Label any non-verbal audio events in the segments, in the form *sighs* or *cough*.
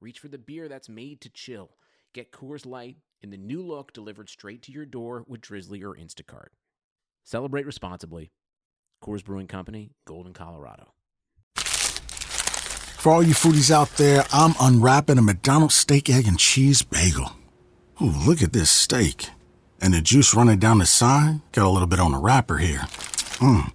reach for the beer that's made to chill. Get Coors Light in the new look delivered straight to your door with Drizly or Instacart. Celebrate responsibly. Coors Brewing Company, Golden, Colorado. For all you foodies out there, I'm unwrapping a McDonald's steak, egg, and cheese bagel. Ooh, look at this steak. And the juice running down the side. Got a little bit on the wrapper here. Mmm.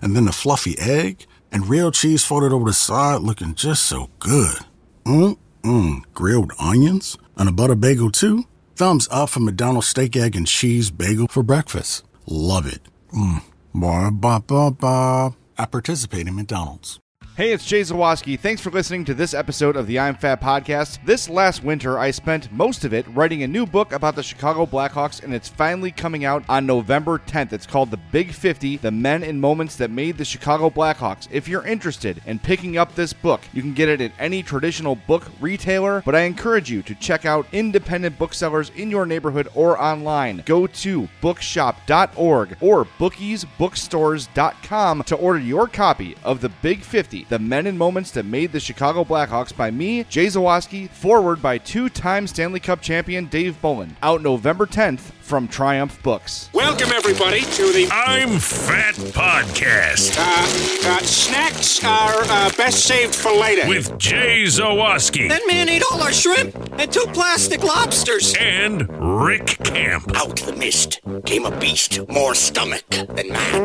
And then the fluffy egg and real cheese folded over the side looking just so good. Mmm. Grilled onions and a butter bagel too. Thumbs up for McDonald's steak, egg, and cheese bagel for breakfast. Love it. Mmm. Ba ba ba ba. I participate in McDonald's. Hey, it's Jay Zawaski. Thanks for listening to this episode of the I'm Fat podcast. This last winter, I spent most of it writing a new book about the Chicago Blackhawks, and it's finally coming out on November 10th. It's called The Big 50 The Men and Moments That Made the Chicago Blackhawks. If you're interested in picking up this book, you can get it at any traditional book retailer, but I encourage you to check out independent booksellers in your neighborhood or online. Go to bookshop.org or bookiesbookstores.com to order your copy of The Big 50 the Men and Moments That Made the Chicago Blackhawks by me, Jay Zawaski, forward by two time Stanley Cup champion Dave Bolland. Out November 10th from Triumph Books. Welcome, everybody, to the I'm Fat Podcast uh, uh, snacks are uh, best saved for later. with Jay Zawaski That man ate all our shrimp and two plastic lobsters. and Rick Camp. Out the mist came a beast more stomach than man.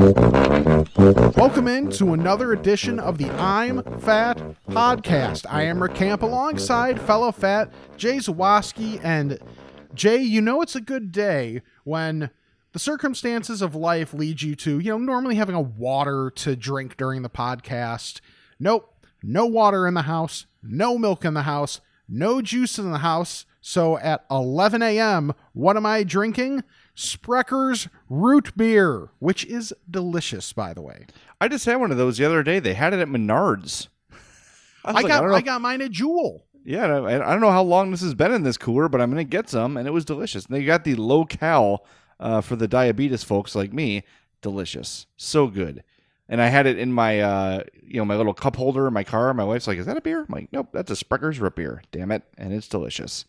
Welcome in to another edition of the I'm Fat podcast. I am Rick Camp alongside fellow fat Jay Zawaski. And Jay, you know it's a good day when the circumstances of life lead you to, you know, normally having a water to drink during the podcast. Nope, no water in the house, no milk in the house, no juice in the house. So at 11 a.m., what am I drinking? Sprecher's root beer, which is delicious, by the way. I just had one of those the other day. They had it at Menards. *laughs* I, was like, got don't I, got mine at Jewel. Yeah, I I don't know how long this has been in this cooler, but I'm going to get some, and it was delicious. And they got the low cal uh, for the diabetes folks like me. Delicious. So good. And I had it in my, uh, you know, my little cup holder in my car. My wife's like, "Is that a beer?" I'm like, "Nope, that's a Sprecher's root beer." Damn it, and it's delicious.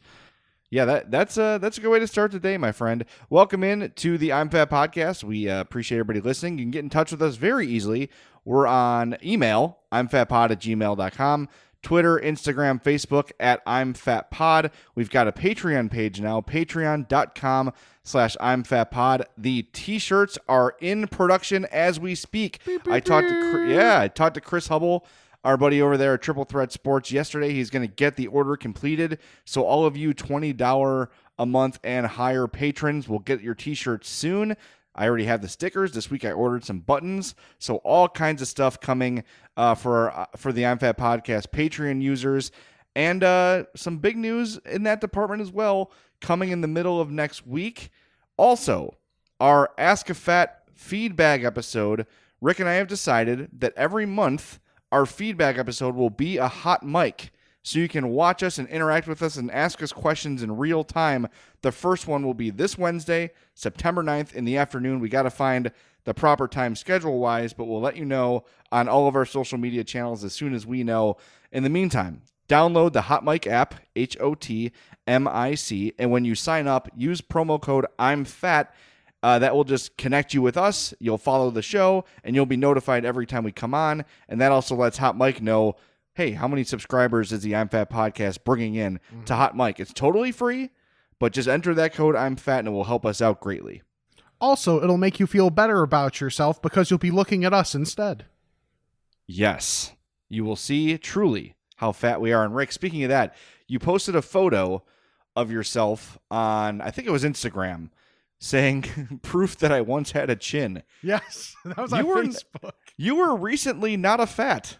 Yeah, that that's a that's a good way to start the day, my friend. Welcome in to the I'm Fat podcast. We uh, appreciate everybody listening. You can get in touch with us very easily. We're on email, I'm fatpod at gmail.com, Twitter, Instagram, Facebook at I'm Fat Pod. We've got a Patreon page now, patreon.com slash I'm Fat Pod. The t-shirts are in production as we speak. I talked to yeah, I talked to Chris Hubble our buddy over there at Triple Threat Sports yesterday. He's going to get the order completed. So all of you $20 a month and higher patrons will get your t-shirts soon. I already have the stickers. This week I ordered some buttons. So all kinds of stuff coming uh, for uh, for the I'm Fat podcast Patreon users. And uh, some big news in that department as well coming in the middle of next week. Also, our Ask a Fat feedback episode. Rick and I have decided that every month our feedback episode will be a hot mic. So you can watch us and interact with us and ask us questions in real time. The first one will be this Wednesday, September 9th in the afternoon. We got to find the proper time schedule wise, but we'll let you know on all of our social media channels as soon as we know. In the meantime, download the Hot Mic app, H O T M I C, and when you sign up, use promo code I'm fat. Uh, that will just connect you with us. You'll follow the show, and you'll be notified every time we come on. And that also lets Hot Mic know, hey, how many subscribers is the I'm Fat podcast bringing in to Hot Mic? It's totally free, but just enter that code I'm Fat, and it will help us out greatly. Also, it'll make you feel better about yourself because you'll be looking at us instead. Yes, you will see truly how fat we are. And Rick, speaking of that, you posted a photo of yourself on, I think it was Instagram, saying *laughs* proof that I once had a chin. Yes, *laughs* that was You on were- Facebook. You were recently not a fat.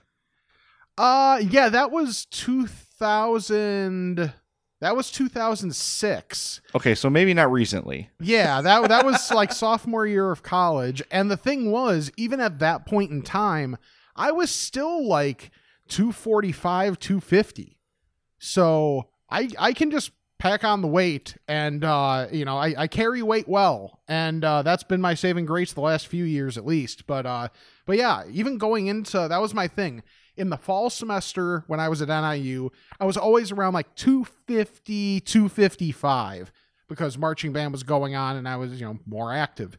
Uh yeah, that was 2000 that was 2006. Okay, so maybe not recently. Yeah, that that was *laughs* like sophomore year of college and the thing was even at that point in time, I was still like 245, 250. So, I I can just pack on the weight and uh you know, I I carry weight well. And uh that's been my saving grace the last few years at least, but uh but yeah, even going into that was my thing. In the fall semester when I was at NIU, I was always around like 250, 255 because marching band was going on and I was, you know, more active.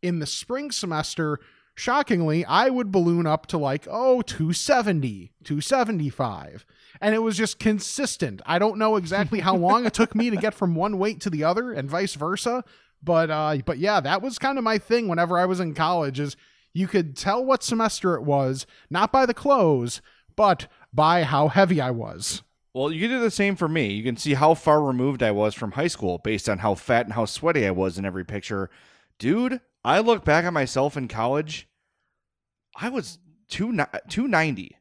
In the spring semester, shockingly, I would balloon up to like, oh, 270, 275. And it was just consistent. I don't know exactly how long it took me to get from one weight to the other and vice versa. But uh but yeah, that was kind of my thing whenever I was in college is you could tell what semester it was, not by the clothes, but by how heavy I was. Well, you do the same for me. You can see how far removed I was from high school based on how fat and how sweaty I was in every picture. Dude, I look back at myself in college, I was two, 290.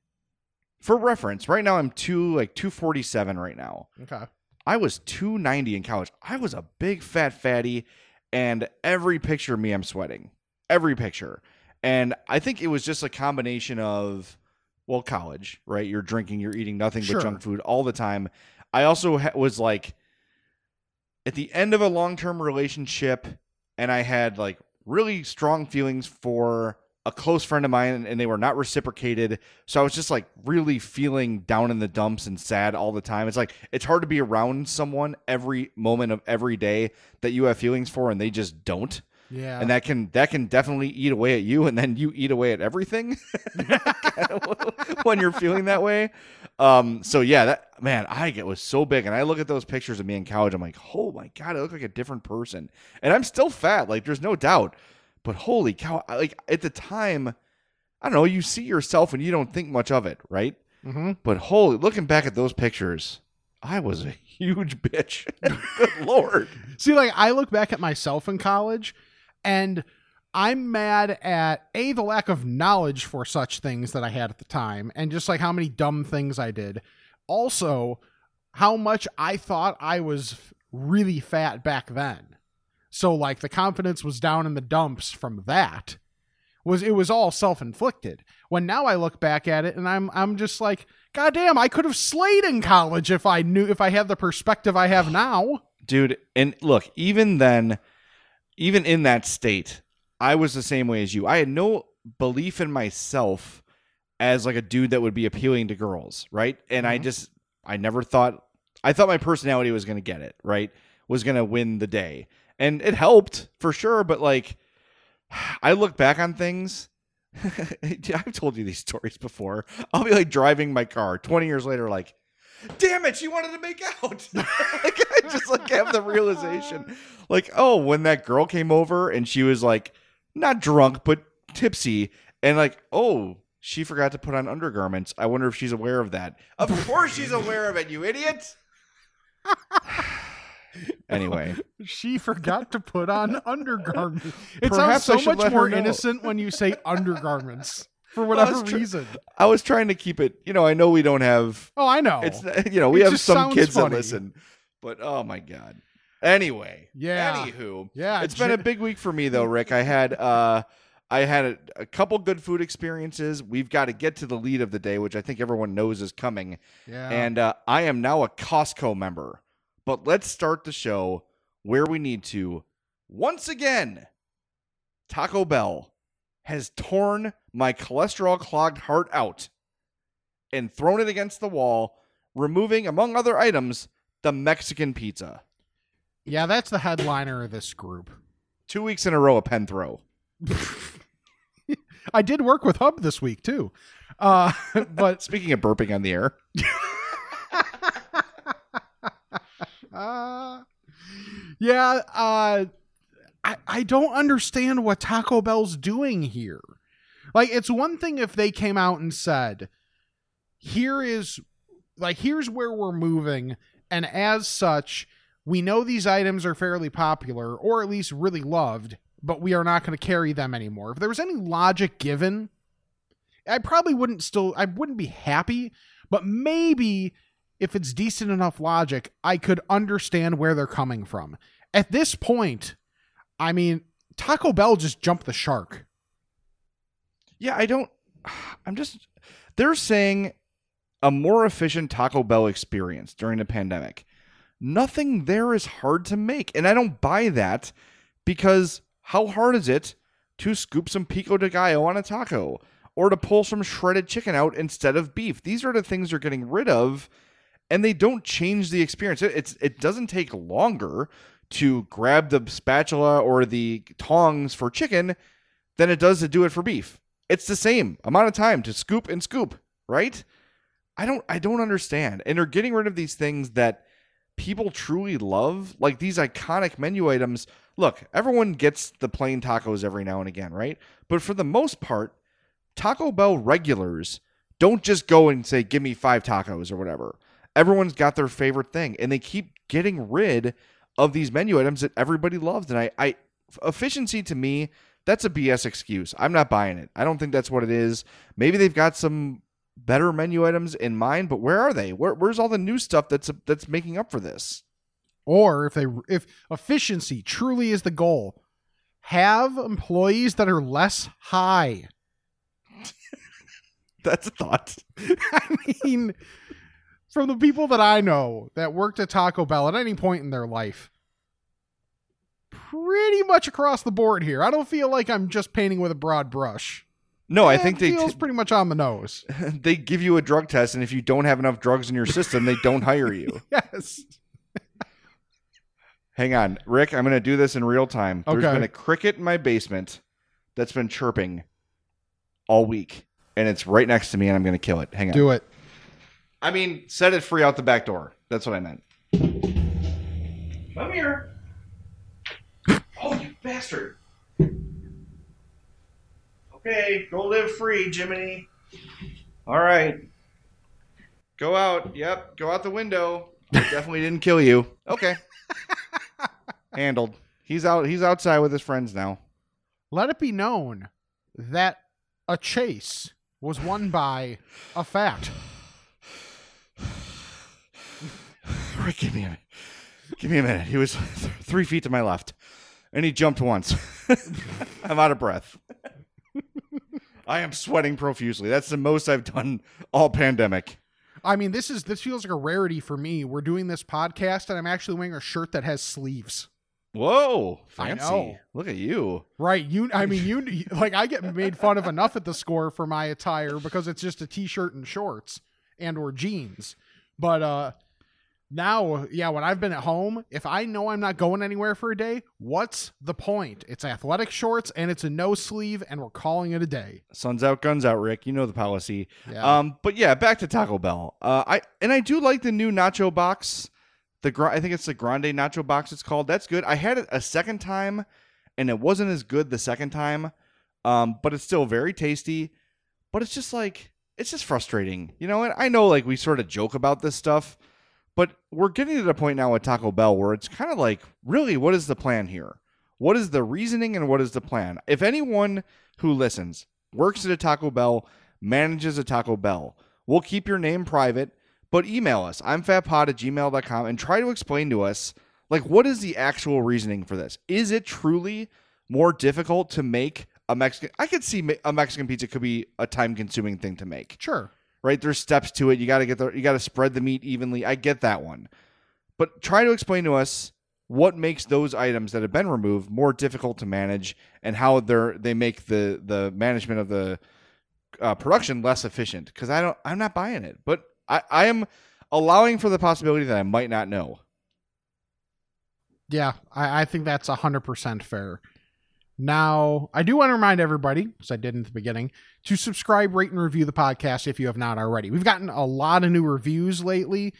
For reference, right now I'm two like 247 right now. Okay. I was 290 in college. I was a big fat fatty, and every picture of me, I'm sweating. Every picture. And I think it was just a combination of, well, college, right? You're drinking, you're eating nothing Sure. but junk food all the time. I also ha- was like at the end of a long term relationship, and I had like really strong feelings for a close friend of mine, and they were not reciprocated. So I was just like really feeling down in the dumps and sad all the time. It's like it's hard to be around someone every moment of every day that you have feelings for, and they just don't Yeah. and that can that can definitely eat away at you and then you eat away at everything *laughs* *laughs* when you're feeling that way um so yeah that man i get was so big and i look at those pictures of me in college i'm like oh my god i look like a different person. And i'm still fat like there's no doubt. But holy cow like at the time i don't know you see yourself and you don't think much of it right? Mhm. but holy looking back at those pictures i was a huge bitch. *laughs* Good lord. See, like I look back at myself in college and I'm mad at A, the lack of knowledge for such things that I had at the time, and just like how many dumb things I did. Also, how much I thought I was really fat back then. So like the confidence was down in the dumps from that. Was it was all self-inflicted. When now I look back at it and I'm I'm just like, God damn, I could have slayed in college if I knew if I had the perspective I have now. dude and look even then even in that state i was the same way as you i had no belief in myself as like a dude that would be appealing to girls right and i Mhm. just i never thought i thought my personality was going to get it right was going to win the day and it helped for sure but like *sighs* i look back on things *laughs* i've told you these stories before i'll be like driving my car 20 years later like damn it, she wanted to make out. *laughs* like I just like have the realization. Like, oh, when that girl came over and she was like not drunk, but tipsy, and like, oh, she forgot to put on undergarments. I wonder if she's aware of that. Of course she's aware of it, you idiot. *sighs* anyway, She forgot to put on undergarments. It Perhaps sounds so much more innocent when you say *laughs* undergarments for Well, I whatever tr- reason. I was trying to keep it, you know, I know we don't have Oh, I know. it's *laughs* you know, we It have some kids funny. that listen. But oh my god. Anyway, Yeah. Anywho, yeah, It's been a big week for me though, Rick. I had uh I had a, a couple good food experiences. We've got to get to the lead of the day, which I think everyone knows is coming. yeah. And uh, I am now a Costco member. But let's start the show where we need to. Once again, Taco Bell has torn my cholesterol clogged heart out and thrown it against the wall, removing, among other items, the Mexican pizza. Yeah, that's the headliner of this group. Two weeks in a row, a pen throw. *laughs* I did work with Hub this week too. Uh, *laughs* but Speaking of burping on the air, *laughs* uh, yeah, uh, I I don't understand what Taco Bell's doing here. Like, it's one thing if they came out and said, "Here is like here's where we're moving," and as such, we know these items are fairly popular or at least really loved, but we are not going to carry them anymore. If there was any logic given, I probably wouldn't still I wouldn't be happy, but maybe if it's decent enough logic, I could understand where they're coming from. At this point, I mean, Taco Bell just jumped the shark. Yeah, I don't. I'm just. They're saying a more efficient Taco Bell experience during the pandemic. Nothing there is hard to make. And I don't buy that because how hard is it to scoop some pico de gallo on a taco or to pull some shredded chicken out instead of beef? These are the things they're getting rid of and they don't change the experience. It, it's it doesn't take longer to grab the spatula or the tongs for chicken than it does to do it for beef. It's the same amount of time to scoop and scoop, right? I don't I don't understand. And they're getting rid of these things that people truly love, like these iconic menu items. Look, everyone gets the plain tacos every now and again, right? But for the most part, Taco Bell regulars don't just go and say, give me five tacos or whatever. Everyone's got their favorite thing, and they keep getting rid of these menu items that everybody loves. And I, I efficiency to me, that's a BS excuse. I'm not buying it. I don't think that's what it is. Maybe they've got some better menu items in mind, but where are they? Where, where's all the new stuff that's that's making up for this? Or if they if efficiency truly is the goal, have employees that are less high. *laughs* That's a thought. *laughs* I mean, from the people that I know that worked at Taco Bell at any point in their life, pretty much across the board here. I don't feel like I'm just painting with a broad brush. No, I It think they feels t- pretty much on the nose. *laughs* they give you a drug test, and if you don't have enough drugs in your system, they don't hire you. *laughs* Yes. *laughs* Hang on, Rick. I'm going to do this in real time. There's been a cricket in my basement that's been chirping all week, and it's right next to me, and I'm going to kill it. Hang on. Do it. I mean, set it free out the back door. That's what I meant. Come here. Oh, you bastard. Okay, go live free, Jiminy. All right. Go out. Yep, go out the window. I definitely didn't kill you. Okay. *laughs* Handled. He's out he's outside with his friends now. Let it be known that a chase was won by a fact. Rick, *sighs* give me a minute. give me a minute. He was th- three feet to my left, and he jumped once. *laughs* I'm out of breath. I am sweating profusely. That's the most I've done all pandemic. I mean, this is this feels like a rarity for me. We're doing this podcast, and I'm actually wearing a shirt that has sleeves. Whoa, fancy! Look at you. Right? You, I mean, you like I get made fun of enough at the score for my attire because it's just a t-shirt and shorts and or jeans. But uh now, yeah, when I've been at home, if I know I'm not going anywhere for a day, what's the point? It's athletic shorts and it's a no sleeve, and we're calling it a day. Sun's out, guns out, Rick. You know the policy. Yeah. Um, but yeah, back to Taco Bell. Uh, I and I do like the new nacho box. The gra- I think it's the grande nacho box. It's called. That's good. I had it a second time, and it wasn't as good the second time. Um, but it's still very tasty. But it's just like it's just frustrating, you know. And I know like we sort of joke about this stuff, but we're getting to the point now with Taco Bell where it's kind of like, really, what is the plan here? What is the reasoning and what is the plan? If anyone who listens works at a Taco Bell, manages a Taco Bell, we'll keep your name private, but email us. I'm fatpod at gmail.com and try to explain to us, like, what is the actual reasoning for this? Is it truly more difficult to make a Mexican? I could see a Mexican pizza could be a time consuming thing to make Sure. Right? There's steps to it. You got to get the you got to spread the meat evenly. I get that one. But try to explain to us what makes those items that have been removed more difficult to manage and how they're they make the the management of the uh, production less efficient because I don't I'm not buying it. But I I am allowing for the possibility that I might not know. Yeah, I, I think that's a 100% fair. Now, I do want to remind everybody, as I did in the beginning, to subscribe, rate, and review the podcast if you have not already. We've gotten a lot of new reviews lately,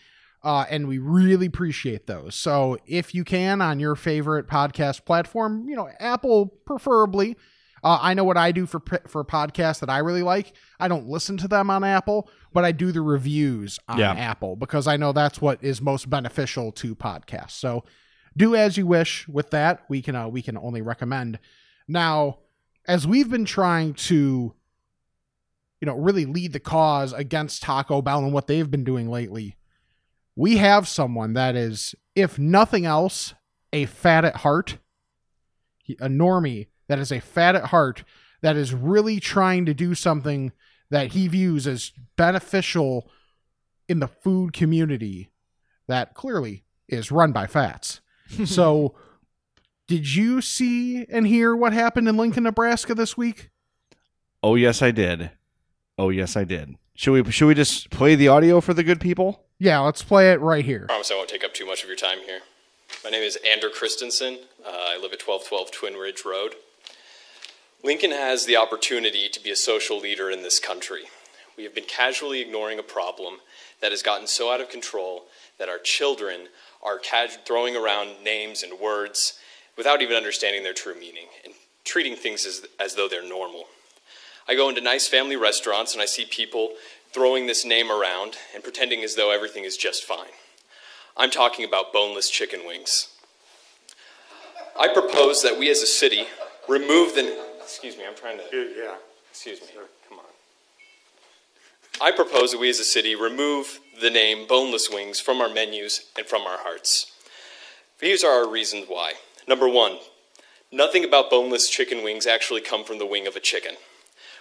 uh, and we really appreciate those. So, if you can, on your favorite podcast platform, you know, Apple preferably. Uh, I know what I do for for podcasts that I really like. I don't listen to them on Apple, but I do the reviews on Yeah. Apple because I know that's what is most beneficial to podcasts. So, do as you wish with that. We can uh, we can only recommend. Now, as we've been trying to you know, really lead the cause against Taco Bell and what they've been doing lately. We have someone that is, if nothing else, a fat at heart, a normie that is a fat at heart that is really trying to do something that he views as beneficial in the food community that clearly is run by fats. *laughs* so, did you see and hear what happened in Lincoln, Nebraska this week? Oh yes, I did. Oh yes, I did. Should we should we just play the audio for the good people? Yeah, let's play it right here. I promise I won't take up too much of your time here. My name is Andrew Christensen. Uh, I live at 1212 Twin Ridge Road. Lincoln has the opportunity to be a social leader in this country. We have been casually ignoring a problem that has gotten so out of control that our children are cas- throwing around names and words without even understanding their true meaning and treating things as, as though they're normal. I go into nice family restaurants and I see people throwing this name around and pretending as though everything is just fine. I'm talking about boneless chicken wings. I propose that we as a city remove the. Excuse me, I'm trying to. Yeah. Excuse me. Come on. I propose that we as a city remove the name boneless wings from our menus and from our hearts. These are our reasons why. Number one, nothing about boneless chicken wings actually come from the wing of a chicken.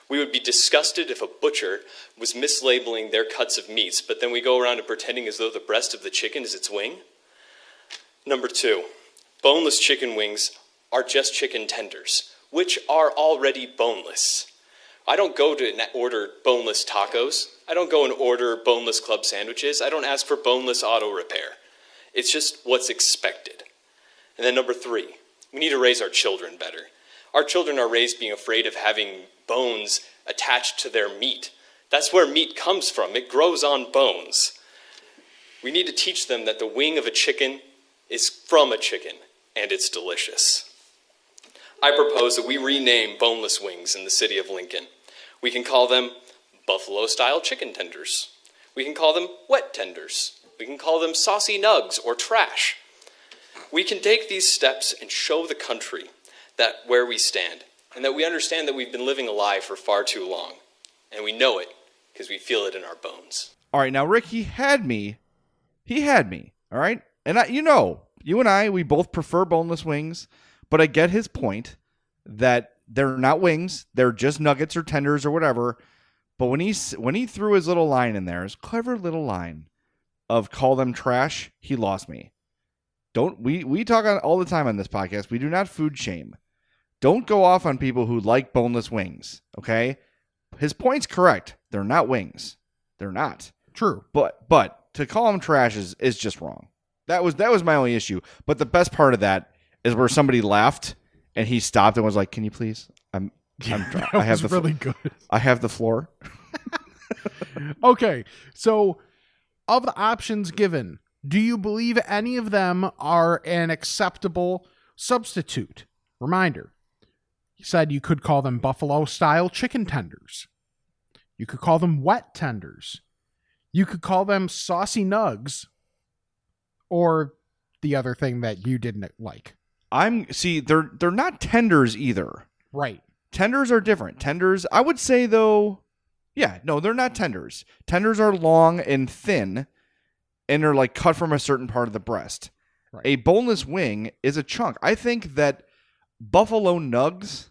We would be disgusted if a butcher was mislabeling their cuts of meats, but then we go around pretending as though the breast of the chicken is its wing. Number two, boneless chicken wings are just chicken tenders, which are already boneless. I don't go to order boneless tacos. I don't go and order boneless club sandwiches. I don't ask for boneless auto repair. It's just what's expected. And then number three, we need to raise our children better. Our children are raised being afraid of having bones attached to their meat. That's where meat comes from, it grows on bones. We need to teach them that the wing of a chicken is from a chicken and it's delicious. I propose that we rename boneless wings in the city of Lincoln. We can call them buffalo style chicken tenders. We can call them wet tenders. We can call them saucy nugs or trash. We can take these steps and show the country that where we stand and that we understand that we've been living a lie for far too long. And we know it because we feel it in our bones. All right, now Rick, he had me. He had me. All right, and I, you know, you and I, we both prefer boneless wings, but I get his point that they're not wings; they're just nuggets or tenders or whatever. But when he when he threw his little line in there, his clever little line of call them trash, he lost me. Don't we we talk on all the time on this podcast. We do not food shame. Don't go off on people who like boneless wings. Okay, his point's correct. They're not wings. They're not. True. But but to call them trash is, is just wrong. That was that was my only issue. But the best part of that is where somebody laughed and he stopped and was like, "Can you please? I'm I'm *laughs* dry. That I have was the really good. I have the floor." *laughs* Okay, so of the options given, do you believe any of them are an acceptable substitute? Reminder he said you could call them buffalo style chicken tenders. You could call them wet tenders. You could call them saucy nugs. Or the other thing that you didn't like. I'm see they're they're not tenders either. Right. Tenders are different. Tenders, I would say though, yeah, no, they're not tenders. Tenders are long and thin and they're like cut from a certain part of the breast. Right. A boneless wing is a chunk. I think that buffalo nugs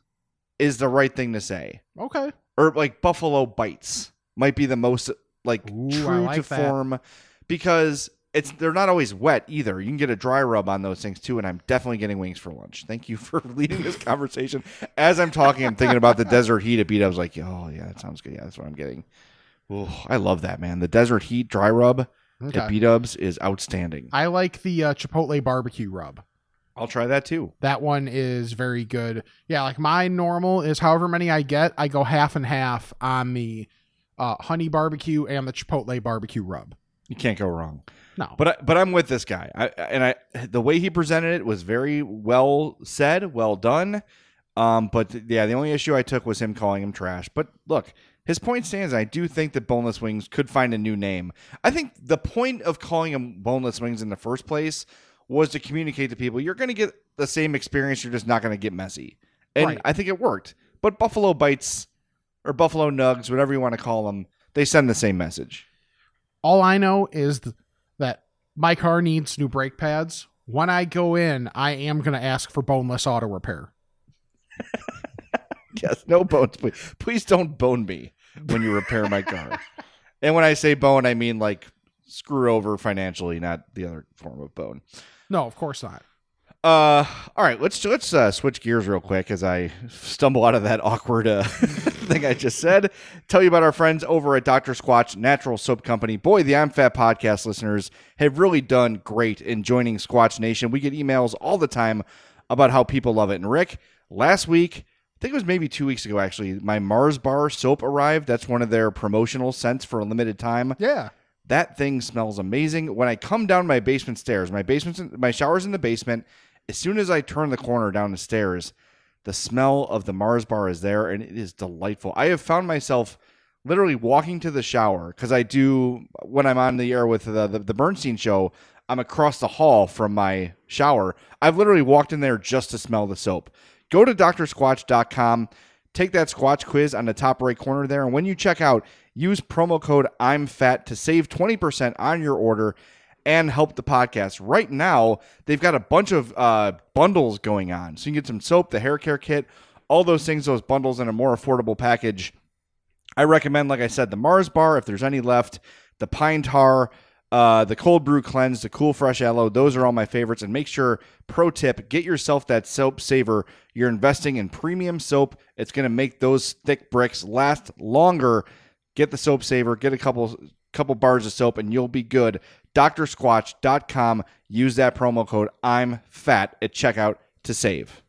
is the right thing to say. Okay. Or like buffalo bites might be the most like Ooh, true like to that. form because it's they're not always wet either. You can get a dry rub on those things too, and I'm definitely getting wings for lunch. Thank you for *laughs* leading this conversation. As I'm talking, I'm thinking about the *laughs* desert heat at beat. I was like, oh yeah, that sounds good. Yeah, that's what I'm getting. Ooh, I love that man. The desert heat dry rub Okay. at B Dubs is outstanding. I like the uh, Chipotle barbecue rub. I'll try that too. That one is very good. Yeah, like my normal is however many I get, I go half and half on the uh, honey barbecue and the Chipotle barbecue rub. You can't go wrong. No, But I, but I'm with this guy. I and I the way he presented it was very well said, well done. Um, but yeah, the only issue I took was him calling him trash. But look, his point stands. I do think that boneless wings could find a new name. I think the point of calling them boneless wings in the first place was to communicate to people you're going to get the same experience. You're just not going to get messy. And Right. I think it worked. But buffalo bites or Buffalo Nugs, whatever you want to call them, they send the same message. All I know is th- that my car needs new brake pads. When I go in, I am going to ask for boneless auto repair. *laughs* *laughs* Yes, no bones, please. Please don't bone me when you repair my car. *laughs* and when I say bone, I mean like screw over financially, not the other form of bone. No, of course not. Uh, all right, let's let's uh, switch gears real quick as I stumble out of that awkward uh, *laughs* thing I just said. Tell you about our friends over at Dr. Squatch Natural Soap Company. Boy, the I'm Fat podcast listeners have really done great in joining Squatch Nation. We get emails all the time about how people love it. And Rick, last week, think it was maybe two weeks ago actually, my Mars Bar soap arrived. That's one of their promotional scents for a limited time. Yeah. That thing smells amazing. When I come down my basement stairs, my basement, my shower's in the basement. As soon as I turn the corner down the stairs, the smell of the Mars bar is there, and it is delightful. I have found myself literally walking to the shower because I do when I'm on the air with the, the the Bernstein show. I'm across the hall from my shower. I've literally walked in there just to smell the soap. Go to drsquatch.com, take that Squatch quiz on the top right corner there, and when you check out, use promo code I'm fat to save 20% on your order and help the podcast. Right now, they've got a bunch of uh, bundles going on. So you can get some soap, the hair care kit, all those things, those bundles in a more affordable package. I recommend, like I said, the Mars bar if there's any left, the pine tar, uh, the cold brew cleanse, the cool fresh aloe. Those are all my favorites. And make sure, pro tip, get yourself that soap saver. You're investing in premium soap. It's going to make those thick bricks last longer. Get the soap saver, get a couple couple bars of soap, and you'll be good. DrSquatch.com. Use that promo code I'm fat at checkout to save.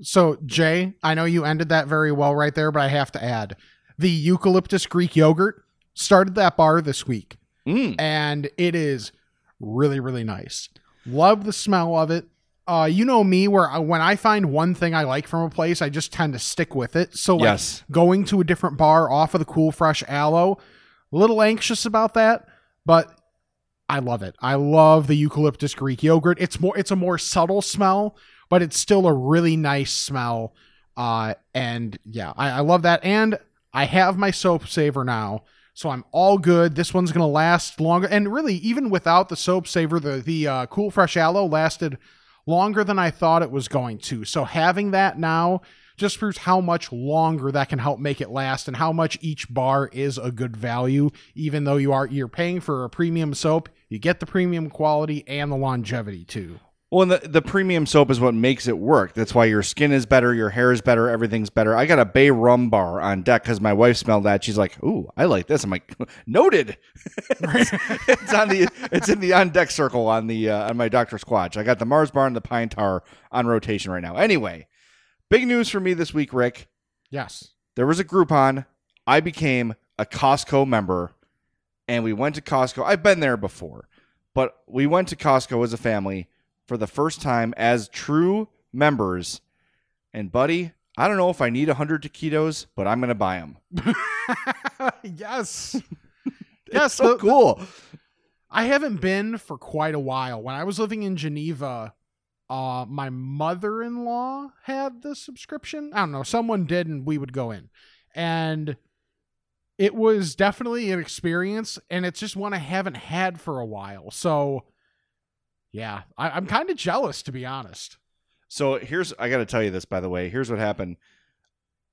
So, Jay, I know you ended that very well right there, but I have to add the eucalyptus Greek yogurt started that bar this week, Mm. and it is really, really nice. Love the smell of it. Uh, you know me, where I, when I find one thing I like from a place, I just tend to stick with it. So, like Yes. going to a different bar off of the cool, fresh aloe, a little anxious about that, but I love it. I love the eucalyptus Greek yogurt. It's more, it's a more subtle smell, but it's still a really nice smell. Uh, and yeah, I, I love that. And I have my soap saver now, so I'm all good. This one's gonna last longer. And really, even without the soap saver, the the uh, cool fresh aloe lasted longer than I thought it was going to. So having that now just proves how much longer that can help make it last and how much each bar is a good value even though you are you're paying for a premium soap you get the premium quality and the longevity too Well, and the, the premium soap is what makes it work. That's why your skin is better, your hair is better, everything's better. I got a Bay Rum bar on deck because my wife smelled that. She's like, "Ooh, I like this." I'm like, *laughs* "Noted." *laughs* it's, it's on the it's in the on deck circle on the uh, on my Doctor Squatch. I got the Mars bar and the Pine Tar on rotation right now. Anyway, big news for me this week, Rick. yes There was a Groupon. I became a Costco member, and we went to Costco. I've been there before, but we went to Costco as a family for the first time as true members. And buddy, I don't know if I need hundred taquitos, but I'm gonna buy them. *laughs* yes *laughs* Yes, so the- the- cool. I haven't been for quite a while. When I was living in Geneva, uh, my mother in law had the subscription. I don't know, someone did, and we would go in. And it was definitely an experience, and it's just one I haven't had for a while. So, yeah, I, I'm kind of jealous, to be honest. So here's I got to tell you this by the way. Here's what happened.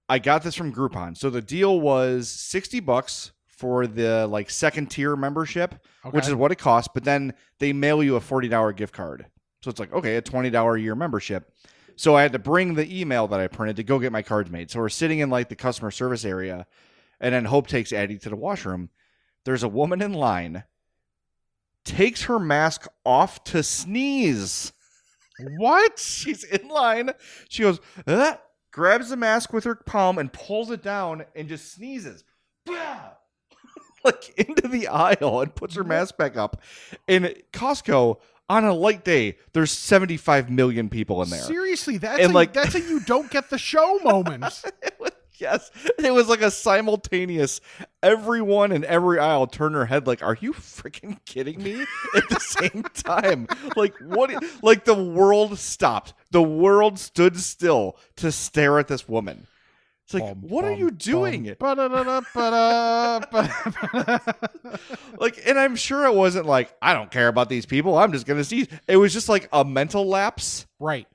I got this from Groupon. So the deal was 60 bucks for the like second tier membership, which is what it costs, but then they mail you a $40 gift card. So it's like, okay, a $20 a year membership. So I had to bring the email that I printed to go get my cards made. So we're sitting in like the customer service area and then Hope takes Addie to the washroom. There's a woman in line takes her mask off to sneeze. What? She's in line. She goes, "Uh," grabs the mask with her palm and pulls it down and just sneezes. Bah! *laughs* like into the aisle and puts her mask back up. In Costco, on a light day, there's 75 million people in there. Seriously, that's And, a, like- that's a you don't get the show moment. *laughs* Was- yes, *laughs* it was like a simultaneous. Everyone in every aisle turned their head, like, "Are you freaking kidding me?" *laughs* At the same time, like what? Like the world stopped. The world stood still to stare at this woman. It's like, Bum, what are you doing? *laughs* Like, and I'm sure it wasn't like, I don't care about these people. I'm just gonna sneeze. It was just like a mental lapse, right.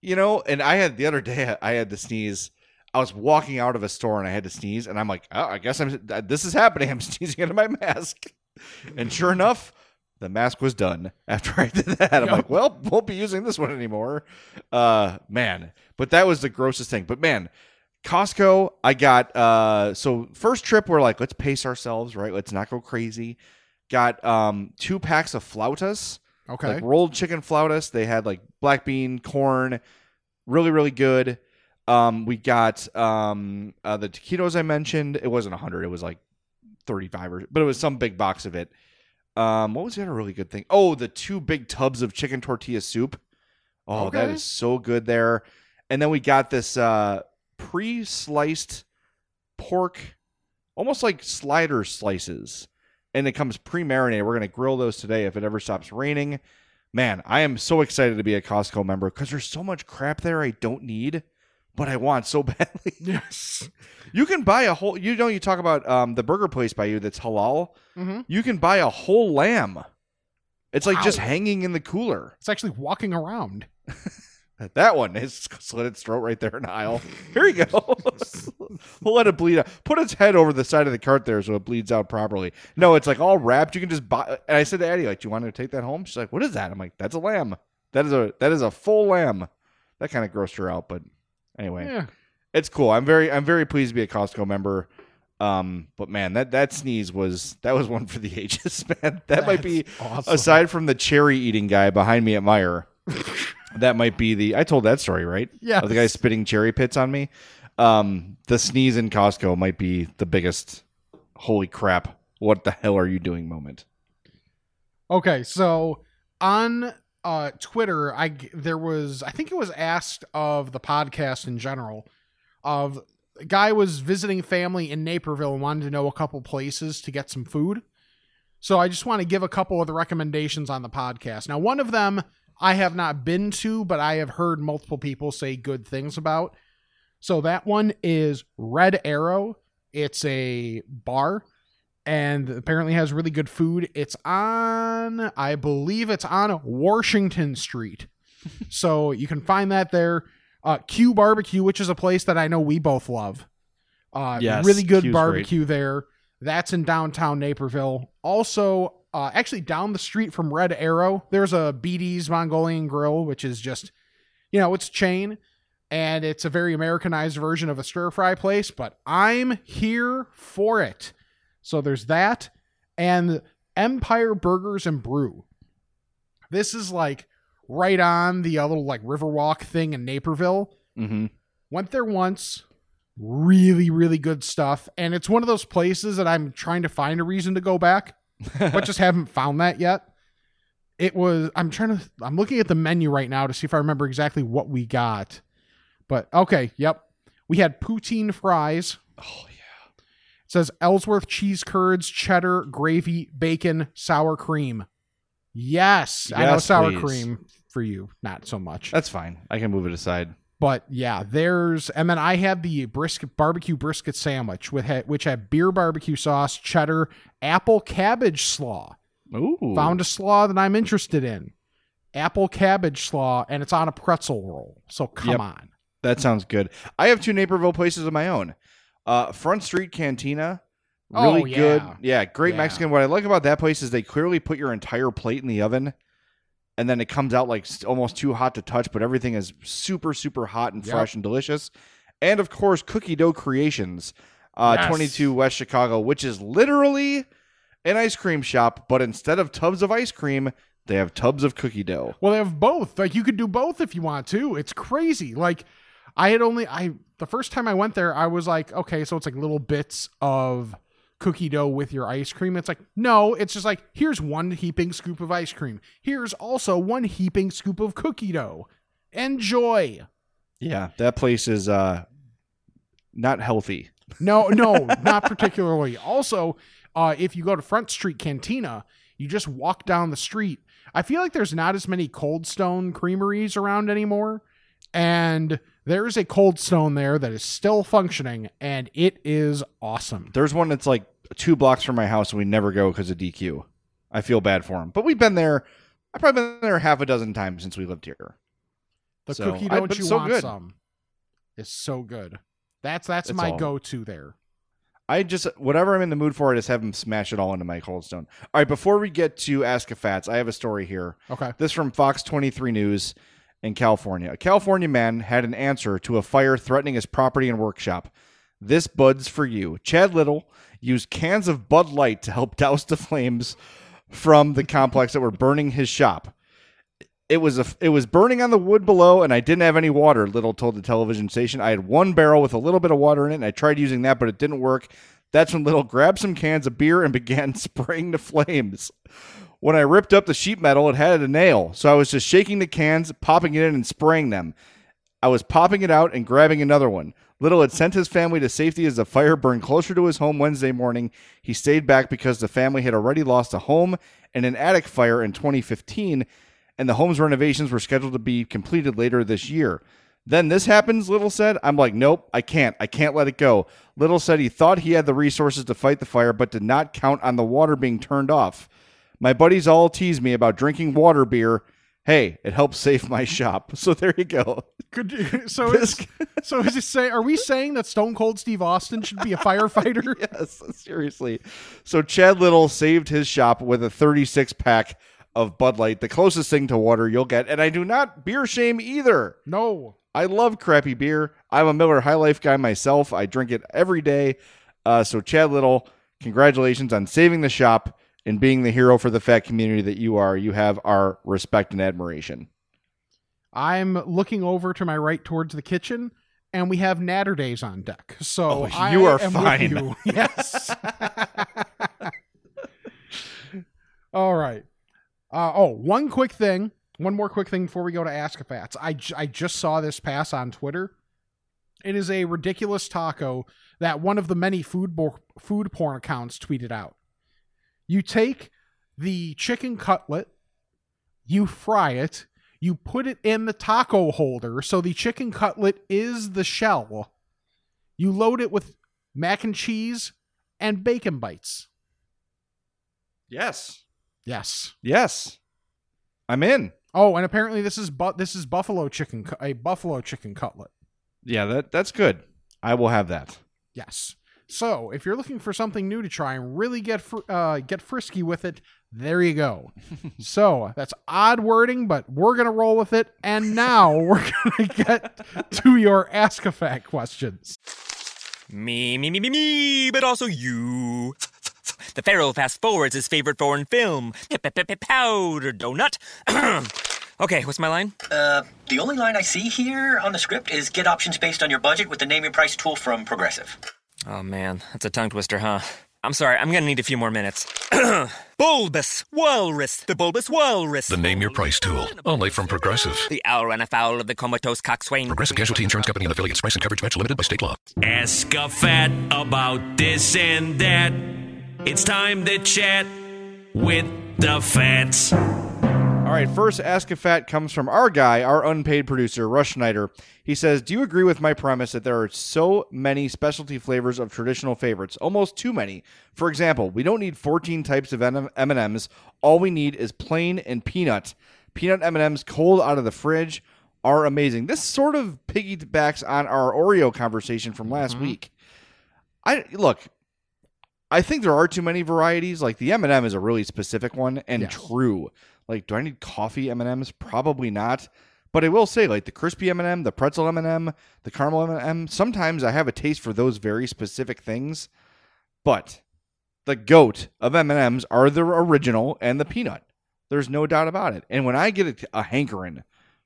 you know. And I had the other day, I had to sneeze. I was walking out of a store and I had to sneeze, and I'm like, oh, I guess I'm. This is happening. *laughs* I'm sneezing into my mask, and sure enough, the mask was done after I did that. I'm like, well, won't be using this one anymore. Uh, man, but that was the grossest thing. But man, Costco, I got uh so first trip we're like, let's pace ourselves, right? Let's not go crazy. Got um two packs of flautas, Okay. like rolled chicken flautas. They had like black bean, corn, really, really good. Um we got um uh the taquitos I mentioned. It wasn't hundred, it was like 35 or but it was some big box of it. Um what was the other really good thing? Oh, the two big tubs of chicken tortilla soup. Oh, that Okay. is so good there. And then we got this uh pre-sliced pork, almost like slider slices, and it comes pre-marinated. We're gonna grill those today if it ever stops raining. Man, I am so excited to be a Costco member because there's so much crap there I don't need, but I want so *laughs* badly. yes. You can buy a whole. You know, you talk about um, the burger place by you that's halal. Mhm. You can buy a whole lamb. It's like just hanging in the cooler. It's actually walking around. *laughs* That one is slit its throat right there in the aisle. Here you go. *laughs* we'll let it bleed out. Put its head over the side of the cart there so it bleeds out properly. No, it's like all wrapped. You can just buy. And I said to Addie, like, "Do you want to take that home?" She's like, "What is that?" I'm like, "That's a lamb. That is a that is a full lamb." That kind of grossed her out, but anyway, Yeah. it's cool. I'm very I'm very pleased to be a Costco member. Um, but man, that that sneeze was that was one for the *laughs* ages, man. That might be awesome. aside from the cherry eating guy behind me at Meijer. that might be the I told that story, right? Yeah, the guy spitting cherry pits on me. Um, the sneeze in Costco might be the biggest holy crap, what the hell are you doing moment. Okay, so on uh, Twitter, I there was I think it was asked of the podcast in general. Of a guy was visiting family in Naperville and wanted to know a couple places to get some food. So I just want to give a couple of the recommendations on the podcast. Now, one of them I have not been to, but I have heard multiple people say good things about. So that one is Red Arrow. It's a bar and apparently has really good food. It's on, I believe it's on Washington Street. *laughs* so you can find that there. Uh, Q Barbecue, which is a place that I know we both love. Uh, Yes, really good Q's barbecue there. That's in downtown Naperville. Also, uh, actually down the street from Red Arrow, there's a BD's Mongolian Grill, which is just, you know, it's a chain and it's a very Americanized version of a stir fry place, but I'm here for it. So there's that and Empire Burgers and Brew. This is like right on the uh, little like Riverwalk thing in Naperville. Mm-hmm. Went there once. Really, really good stuff. And it's one of those places that I'm trying to find a reason to go back, *laughs* but just haven't found that yet. It was, I'm trying to, I'm looking at the menu right now to see if I remember exactly what we got. But okay, yep. We had poutine fries. Oh says Ellsworth cheese curds, cheddar, gravy, bacon, sour cream. Yes, I know sour please. cream for you, not so much. That's fine. I can move it aside. But yeah, there's and then I had the brisket barbecue brisket sandwich with which had beer barbecue sauce, cheddar, apple cabbage slaw. Ooh. Found a slaw that I'm interested in. Apple cabbage slaw, and it's on a pretzel roll. So come Yep. on. That sounds good. I have two Naperville places of my own. Uh, Front Street Cantina, really Oh, yeah. good. Yeah, great Yeah. Mexican. What I like about that place is they clearly put your entire plate in the oven, and then it comes out like almost too hot to touch, but everything is super, super hot and Yep. fresh and delicious. And of course, Cookie Dough Creations, uh, Yes. 22 West Chicago, which is literally an ice cream shop, but instead of tubs of ice cream, they have tubs of cookie dough. Well, they have both. Like you could do both if you want to. It's crazy. Like I had only I the first time I went there, I was like, okay, so it's like little bits of cookie dough with your ice cream. It's like, no, it's just like here's one heaping scoop of ice cream. Here's also one heaping scoop of cookie dough. Enjoy. Yeah, that place is uh, not healthy. No, no, *laughs* not particularly. Also, uh, if you go to Front Street Cantina, you just walk down the street. I feel like there's not as many Cold Stone creameries around anymore. And there's a cold stone there that is still functioning, and it is awesome. There's one that's like two blocks from my house, and we never go because of DQ. I feel bad for him, but we've been there. I've probably been there half a dozen times since we lived here. The So, cookie I- don't but you so want good. some? Is so good. That's that's It's my all- go-to there. I just whatever I'm in the mood for, I just have him smash it all into my cold stone. All right, before we get to Ask a Fats, I have a story here. Okay. This from Fox 23 News in California. A California man had an answer to a fire threatening his property and workshop. This bud's for you. Chad Little used cans of Bud Light to help douse the flames from the complex that were burning his shop. It was a, it was burning on the wood below, and I didn't have any water. Little told the television station. I had one barrel with a little bit of water in it, and I tried using that, but it didn't work. That's when Little grabbed some cans of beer and *laughs* began spraying the flames. When I ripped up the sheet metal, it had a nail, so I was just shaking the cans, popping it in, and spraying them. I was popping it out and grabbing another one. Little had sent his family to safety as the fire burned closer to his home Wednesday morning. He stayed back because the family had already lost a home and an attic fire in 2015, and the home's renovations were scheduled to be completed later this year. Then this happens, Little said. I'm like, nope, I can't. I can't let it go. Little said he thought he had the resources to fight the fire, but did not count on the water being turned off. My buddies all tease me about drinking water beer. Hey, it helps save my shop. *laughs* So there you go. Could you, so This- is, so is it say are we saying that Stone Cold Steve Austin should be a firefighter? *laughs* yes, seriously. So Chad Little saved his shop with a 36 pack of Bud Light, the closest thing to water you'll get. And I do not beer shame either. No. I love crappy beer. I'm a Miller High Life guy myself. I drink it every day. Uh, so Chad Little, congratulations on saving the shop and being the hero for the fat community that you are. You have our respect and admiration. I'm looking over to my right towards the kitchen, and we have Natter Days on deck. So Oh, you are fine. you. *laughs* Yes. *laughs* All right. Uh, oh, one quick thing. One more quick thing before we go to Ask a Fats. I, j- I just saw this pass on Twitter. It is a ridiculous taco that one of the many food bo- food porn accounts tweeted out. You take the chicken cutlet, you fry it, you put it in the taco holder so the chicken cutlet is the shell. You load it with mac and cheese and bacon bites. Yes. Yes. Yes. I'm in. Oh, and apparently this is but this is buffalo chicken cu- a buffalo chicken cutlet. Yeah, that that's good. I will have that. Yes. So, if you're looking for something new to try and really get fr- uh, get frisky with it, there you go. *laughs* so that's odd wording, but we're gonna roll with it. And now *laughs* we're gonna get to your ask a fact questions. Me, me, me, me, me, but also you. The Pharaoh fast forwards his favorite foreign film, Powder Donut. *clears throat* okay, what's my line? Uh, the only line I see here on the script is get options based on your budget with the name your price tool from Progressive. Oh man, that's a tongue twister, huh? I'm sorry, I'm gonna need a few more minutes. *clears throat* bulbous Walrus, the Bulbous Walrus. The Name Your Price tool, only from Progressive. The owl ran afoul of the comatose coxswain. Progressive Casualty Insurance Company and affiliates. Price and coverage match limited by state law. Ask a fat about this and that. It's time to chat with the fats. All right, hmm. first Ask a Fat comes from our guy, our unpaid producer, Rush Schneider. He says, Do you agree with my premise that there are so many specialty flavors of traditional favorites? Almost too many. For example, we don't need 14 types of M- M&Ms. All we need is plain and peanut. Peanut M&Ms cold out of the fridge are amazing. This sort of piggybacks on our Oreo conversation from last mm-hmm. week. I look, I think there are too many varieties. Like the M&M is a really specific one and Yes. true. Like, do I need coffee M&Ms? Probably not. But I will say, like the crispy M&M, the pretzel M&M, the caramel M&M. Sometimes I have a taste for those very specific things. But the goat of M&Ms are the original and the peanut. There's no doubt about it. And when I get a, a hankering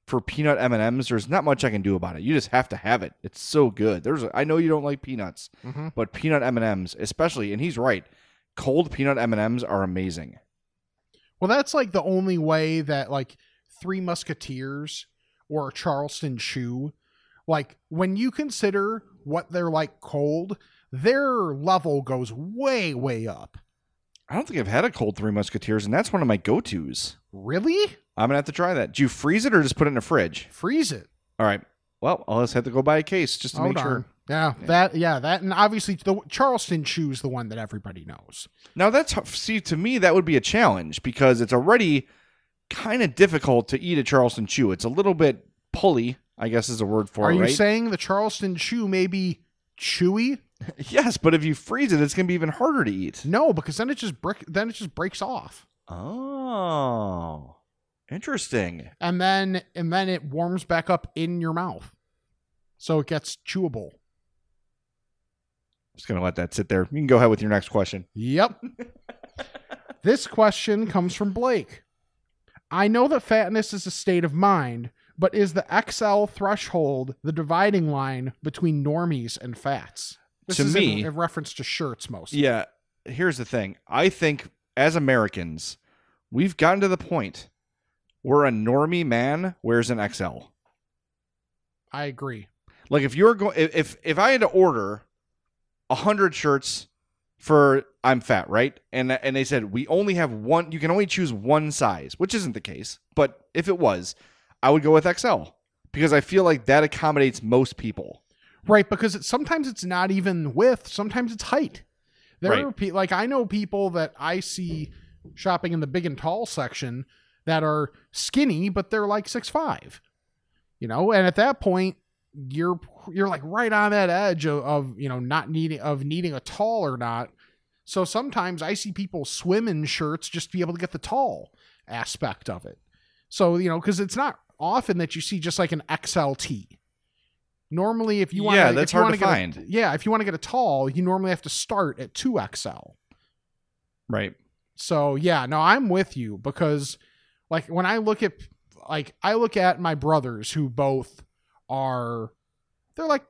for peanut M&Ms, there's not much I can do about it. You just have to have it. It's so good. There's I know you don't like peanuts, Mhm. but peanut M&Ms, especially, and he's right. Cold peanut M&Ms are amazing. Well, that's like the only way that like Three Musketeers or Charleston Chew, like when you consider what they're like cold, their level goes way, way up. I don't think I've had a cold Three Musketeers, and that's one of my go-tos. Really? I'm gonna have to try that. Do you freeze it or just put it in a fridge? Freeze it. All right. Well, I'll just have to go buy a case just to make sure. Yeah, that yeah that and obviously the Charleston Chew's the one that everybody knows. Now that's see to me that would be a challenge because it's already kind of difficult to eat a Charleston Chew. It's a little bit pulley, I guess is a word for Are it, Are you right? saying the Charleston Chew may be chewy? *laughs* yes, but if you freeze it, it's gonna be even harder to eat. No, because then it just break then it just breaks off. Oh, interesting. And then and then it warms back up in your mouth. So it gets chewable. Just gonna let that sit there. You can go ahead with your next question. Yep. *laughs* this question comes from Blake. I know that fatness is a state of mind, but is the XL threshold the dividing line between normies and fats? This To is me- in, in reference to shirts mostly. Yeah, here's the thing. I think as Americans, we've gotten to the point where a normie man wears an XL. I agree. Like if you're going, if if I had to order a hundred shirts for I'm fat, right? And and they said we only have one. You can only choose one size, which isn't the case. But if it was, I would go with XL because I feel like that accommodates most people. Right, because it's sometimes it's not even width, sometimes it's height. There Right. are pe- like I know people that I see shopping in the big and tall section that are skinny, but they're like six five. You know, and at that point, you're you're like right on that edge of, of you know not needing of needing a tall or not. So sometimes I see people swim in shirts just to be able to get the tall aspect of it. So you know, because it's not often that you see just like an XLT. Normally, if you want, Yeah, that's hard to get a- find. yeah, if you want to get a tall, you normally have to start at two XL. Right. So yeah, no, I'm with you because like when I look at like I look at my brothers who both are they're like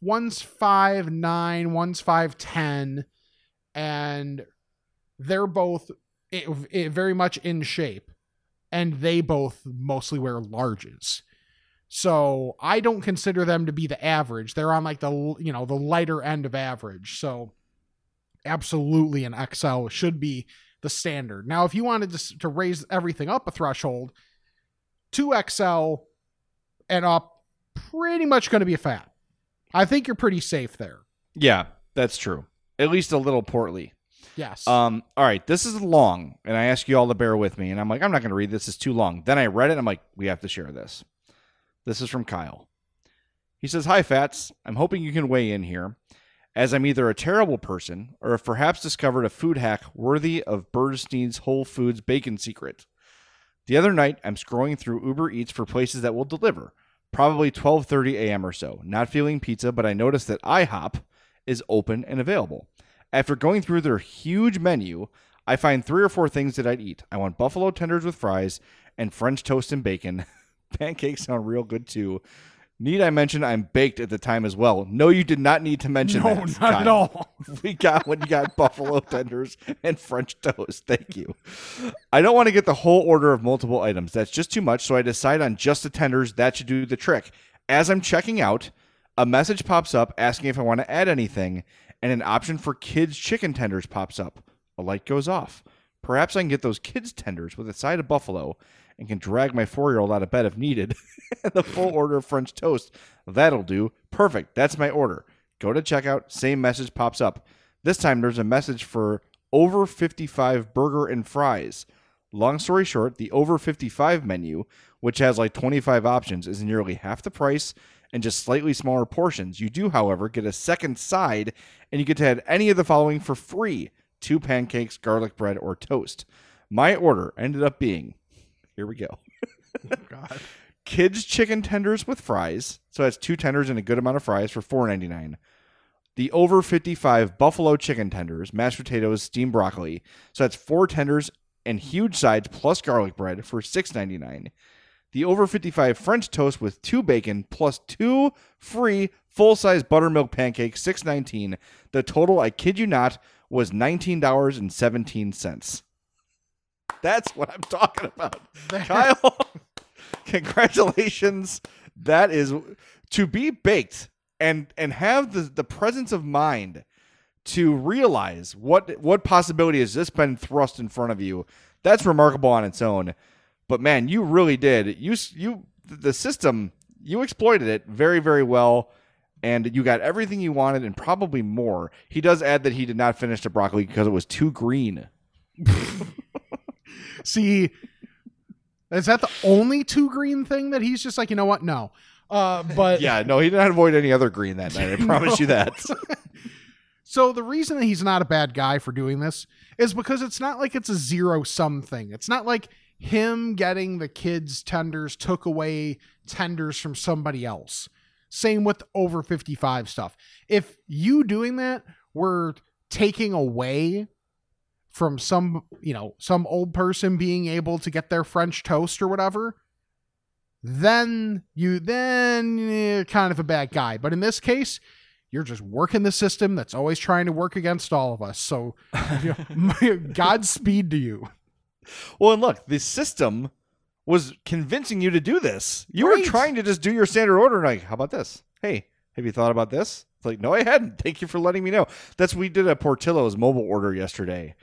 one's five nine, one's five ten, and they're both i i- very much in shape, and they both mostly wear larges. So I don't consider them to be the average. They're on like the you know the lighter end of average. So absolutely an XL should be the standard. Now, if you wanted to, to raise everything up a threshold, 2XL and up, pretty much going to be a fat. I think you're pretty safe there. Yeah, that's true. At least a little portly. Yes. Um, all right, this is long, and I ask you all to bear with me. And I'm like, I'm not going to read this; it's too long. Then I read it. And I'm like, we have to share this. This is from Kyle. He says, "Hi, Fats. I'm hoping you can weigh in here, as I'm either a terrible person or have perhaps discovered a food hack worthy of Bernstein's Whole Foods bacon secret. The other night, I'm scrolling through Uber Eats for places that will deliver, probably 12:30 a.m. or so. Not feeling pizza, but I noticed that IHOP is open and available." After going through their huge menu, I find three or four things that I'd eat. I want buffalo tenders with fries and French toast and bacon. *laughs* Pancakes sound real good too. Need I mention I'm baked at the time as well? No, you did not need to mention No, that. not at all. *laughs* We got when you got buffalo *laughs* tenders and French toast. Thank you. I don't want to get the whole order of multiple items. That's just too much. So I decide on just the tenders. That should do the trick. As I'm checking out, a message pops up asking if I want to add anything, and an option for kids chicken tenders pops up. A light goes off. Perhaps I can get those kids tenders with a side of buffalo and can drag my four year old out of bed if needed. *laughs* the full order of French toast. That'll do. Perfect. That's my order. Go to checkout. Same message pops up. This time there's a message for over 55 burger and fries. Long story short, the over 55 menu, which has like 25 options, is nearly half the price and just slightly smaller portions. You do, however, get a second side, and you get to add any of the following for free two pancakes, garlic bread, or toast. My order ended up being here we go. Oh, God. *laughs* Kids chicken tenders with fries. So that's two tenders and a good amount of fries for $4.99. The over 55 buffalo chicken tenders, mashed potatoes, steamed broccoli. So that's four tenders and huge sides plus garlic bread for $6.99. The over 55 French toast with two bacon plus two free full size buttermilk pancakes, $6.19. The total, I kid you not, was $19.17. That's what I'm talking about. *laughs* Kyle, congratulations. That is to be baked and and have the, the presence of mind to realize what what possibility has this been thrust in front of you. That's remarkable on its own. But man, you really did. You you the system you exploited it very, very well, and you got everything you wanted and probably more. He does add that he did not finish the broccoli because it was too green. *laughs* See, is that the only two green thing that he's just like, you know what? No. Uh, but Yeah, no, he did not avoid any other green that night. I *laughs* promise you that. *laughs* So the reason that he's not a bad guy for doing this is because it's not like it's a zero sum thing. It's not like him getting the kids tenders took away tenders from somebody else. Same with over 55 stuff. If you doing that were taking away from some, you know, some old person being able to get their French toast or whatever, then you then you're kind of a bad guy. But in this case, you're just working the system that's always trying to work against all of us. So, you know, *laughs* *laughs* Godspeed to you. Well, and look, the system was convincing you to do this. You Right. were trying to just do your standard order. and Like, how about this? Hey, have you thought about this? It's like, no, I hadn't. Thank you for letting me know. That's we did a Portillo's mobile order yesterday.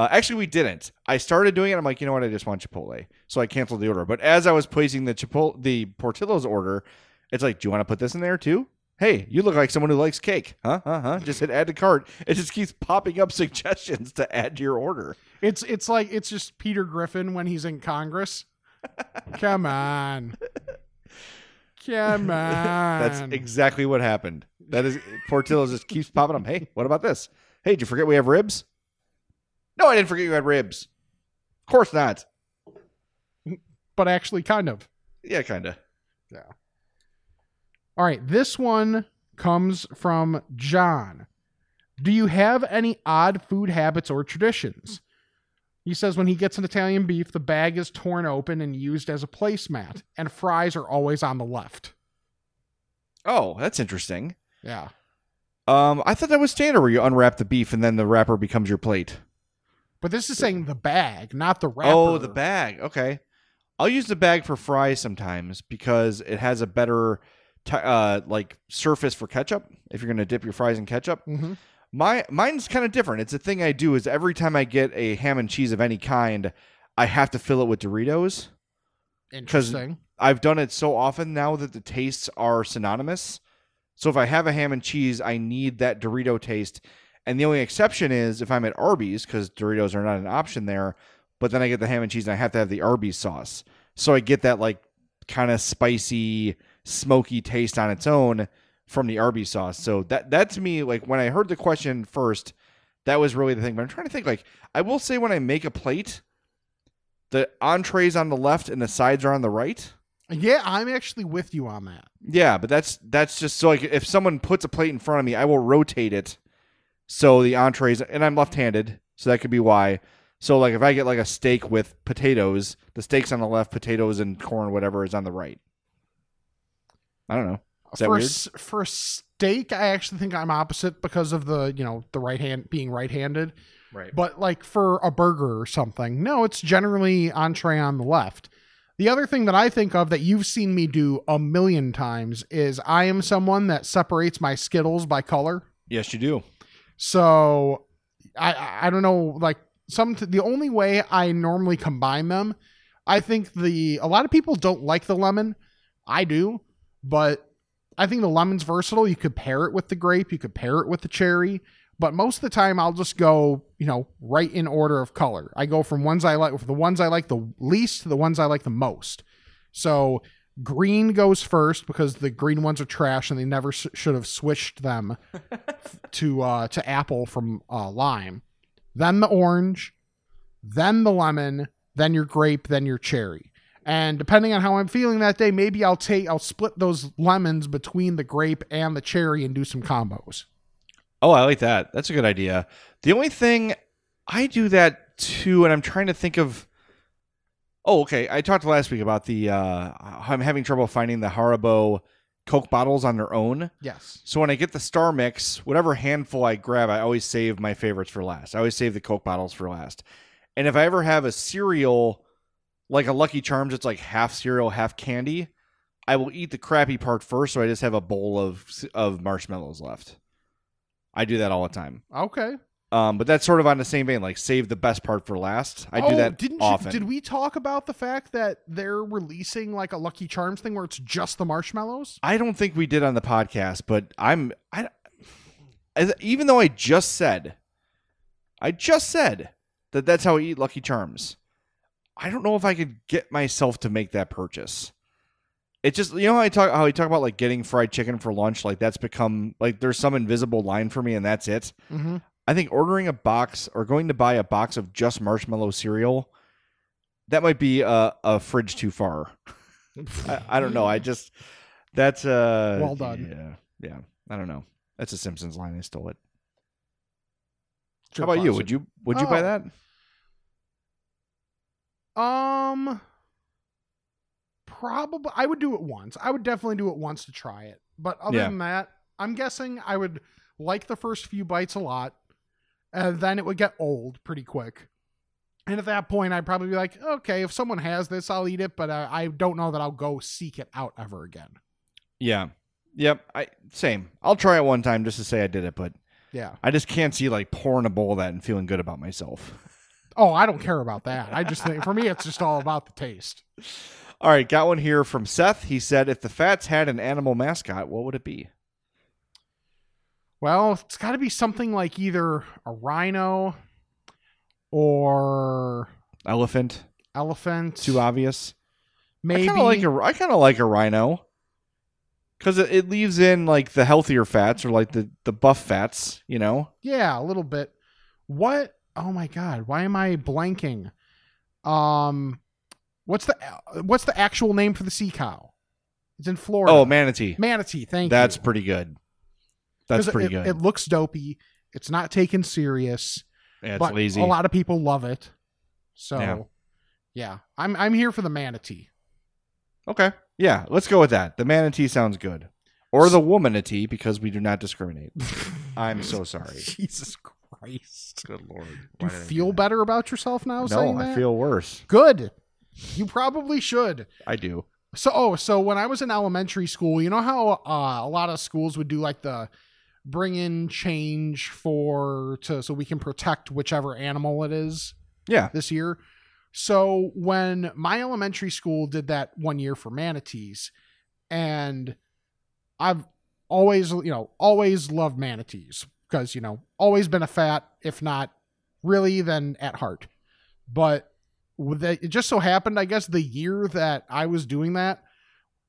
Uh, actually, we didn't. I started doing it. I'm like, you know what? I just want Chipotle, so I canceled the order. But as I was placing the Chipotle, the Portillo's order, it's like, do you want to put this in there too? Hey, you look like someone who likes cake. Huh? Huh? Huh? Just hit add to cart. It just keeps popping up *laughs* suggestions to add to your order. It's it's like it's just Peter Griffin when he's in Congress. Come on. Come *laughs* on. That's exactly what happened. That is Portillo's just keeps popping up. Hey, what about this? Hey, did you forget we have ribs? No, I didn't forget you had ribs. Of course not. *laughs* but actually kind of. Yeah, kinda. Yeah. All right, this one comes from John. Do you have any odd food habits or traditions? He says when he gets an Italian beef, the bag is torn open and used as a placemat, and fries are always on the left. Oh, that's interesting. Yeah. Um, I thought that was standard where you unwrap the beef and then the wrapper becomes your plate. But this is saying the bag, not the wrapper. Oh, the bag. Okay. I'll use the bag for fries sometimes because it has a better t- uh like surface for ketchup if you're going to dip your fries in ketchup. Mhm. My mine's kind of different. It's a thing I do is every time I get a ham and cheese of any kind, I have to fill it with Doritos. Interesting. I've done it so often now that the tastes are synonymous. So if I have a ham and cheese, I need that Dorito taste. And the only exception is if I'm at Arby's, because Doritos are not an option there, but then I get the ham and cheese and I have to have the Arby's sauce. So I get that like kind of spicy, smoky taste on its own from the Arby's sauce. So that that to me, like when I heard the question first, that was really the thing. But I'm trying to think like I will say when I make a plate, the entrees on the left and the sides are on the right. Yeah, I'm actually with you on that. Yeah, but that's that's just so like if someone puts a plate in front of me, I will rotate it so the entrees and I'm left-handed, so that could be why. So like if I get like a steak with potatoes, the steak's on the left, potatoes and corn whatever is on the right. I don't know. Is that for a weird? s- for steak, I actually think I'm opposite because of the you know the right hand being right-handed. Right. But like for a burger or something, no, it's generally entree on the left. The other thing that I think of that you've seen me do a million times is I am someone that separates my Skittles by color. Yes, you do. So I I don't know like some the only way I normally combine them, I think the a lot of people don't like the lemon. I do, but I think the lemon's versatile. You could pair it with the grape, you could pair it with the cherry, but most of the time I'll just go, you know, right in order of color. I go from ones I like the ones I like the least to the ones I like the most. So green goes first because the green ones are trash and they never s- should have switched them *laughs* to uh to apple from uh lime then the orange then the lemon then your grape then your cherry and depending on how i'm feeling that day maybe i'll take i'll split those lemons between the grape and the cherry and do some combos Oh, I like that. That's a good idea. The only thing I do that too, and I'm trying to think of. Oh, okay. I talked last week about the. Uh, I'm having trouble finding the Haribo Coke bottles on their own. yes So when I get the Star Mix, whatever handful I grab, I always save my favorites for last. I always save the Coke bottles for last. And if I ever have a cereal, like a Lucky Charms, it's like half cereal, half candy. I will eat the crappy part first, so I just have a bowl of of marshmallows left. I do that all the time. okay Um, but that's sort of on the same vein, like save the best part for last. I do Oh, that didn't often. You, did we talk about the fact that they're releasing like a Lucky Charms thing where it's just the marshmallows? I don't think we did on the podcast, but I'm I as, even though I just said I just said that that's how I eat Lucky Charms. I don't know if I could get myself to make that purchase. It just you know how I talk how I talk about like getting fried chicken for lunch like that's become like there's some invisible line for me and that's it. Mm-hmm. I think ordering a box or going to buy a box of just marshmallow cereal that might be a, a fridge too far. I, I don't know. I *laughs* just that's uh Well done. Yeah, yeah. I don't know. That's a Simpsons line. I stole it. Sure, How about you? Would you would you buy Oh. that? Um, probably. I would do it once. I would definitely do it once to try it. But other Yeah. than that, I'm guessing I would like the first few bites a lot, and then it would get old pretty quick. And at that point, I'd probably be like, okay, if someone has this, I'll eat it. But uh, I don't know that I'll go seek it out ever again. Yeah. Yep. I same. I'll try it one time just to say I did it, but Yeah. I just can't see like pouring a bowl of that and feeling good about myself. *laughs* Oh, I don't care about that. I just think for me, it's just all about the taste. All right, got one here from Seth. He said, "If the Fats had an animal mascot, what would it be?" Well, it's got to be something like either a rhino or Elephant. elephant. Too obvious. Maybe. I kind of like a. I kind of like a rhino because it, it leaves in like the healthier fats or like the the buff fats. You know. yeah, a little bit. What? Oh my god, why am I blanking? Um, what's the what's the actual name for the sea cow? It's in Florida. Oh, manatee. manatee. Thank That's you. That's pretty good. That's 'Cause pretty it, good. It looks dopey. It's not taken serious. yeah, it's but lazy. a lot of people love it. So, Yeah. yeah, I'm I'm here for the manatee. Okay. Yeah, let's go with that. The manatee sounds good. Or the womanatee because we do not discriminate. I'm so *laughs* sorry. Jesus Christ. Good lord. Do you feel better about yourself now No, saying I feel worse. good. You probably should. I do. So, oh, so when I was in elementary school, you know how uh, a lot of schools would do like the bring in change for to so we can protect whichever animal it is Yeah. this year. So when my elementary school did that one year for manatees, and I've always, you know, always loved manatees because, you know, always been a fat, if not really, then at heart. But with the, it just so happened, I guess, the year that I was doing that,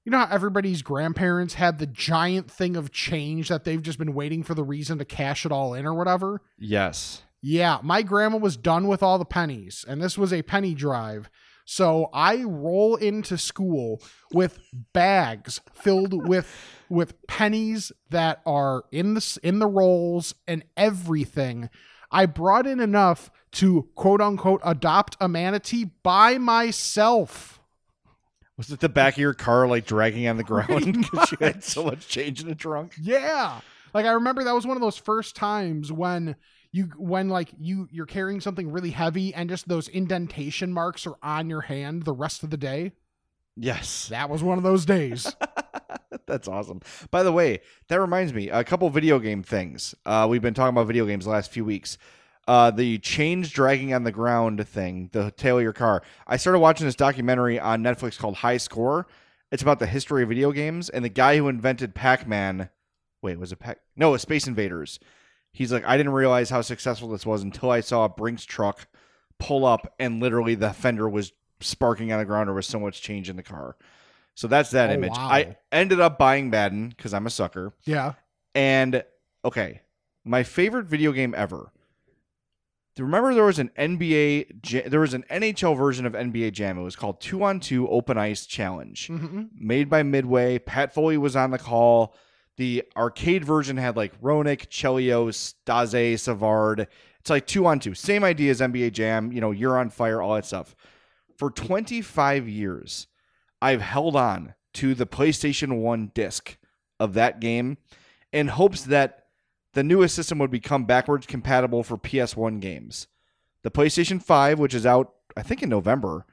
you know how everybody's grandparents had the giant thing of change that they've just been waiting for the reason to cash it all in or whatever? Yes. Yeah, my grandma was done with all the pennies, and this was a penny drive. So I roll into school with bags filled with with pennies that are in the in the rolls and everything. I brought in enough to quote unquote adopt a manatee by myself. Was it the back of your car like dragging on the *laughs* ground because you had so much change in the trunk? Yeah. Like I remember that was one of those first times when you when like you you're carrying something really heavy and just those indentation marks are on your hand the rest of the day. Yes. That was one of those days. *laughs* That's awesome. By the way, that reminds me, a couple video game things. Uh, we've been talking about video games the last few weeks. Uh, the change dragging on the ground thing, the tail of your car. I started watching this documentary on Netflix called High Score. It's about the history of video games and the guy who invented Pac-Man. Wait, was it Pac? No, it was Space Invaders. He's like, I didn't realize how successful this was until I saw a Brinks truck pull up and literally the fender was sparking on the ground. There was so much change in the car. So that's that Oh, image. wow. I ended up buying Madden because I'm a sucker. yeah. And okay, my favorite video game ever. Remember, there was an NBA, there was an NHL version of NBA Jam. It was called Two on Two Open Ice Challenge, hmm made by Midway. Pat Foley was on the call. The arcade version had like Roenick, Chelios, Daze, Savard. It's like two on two, same idea as NBA Jam. You know, you're on fire, all that stuff. For 25 years, I've held on to the PlayStation 1 disc of that game in hopes that the newest system would become backwards compatible for PS1 games. The PlayStation 5, which is out, I think, in November,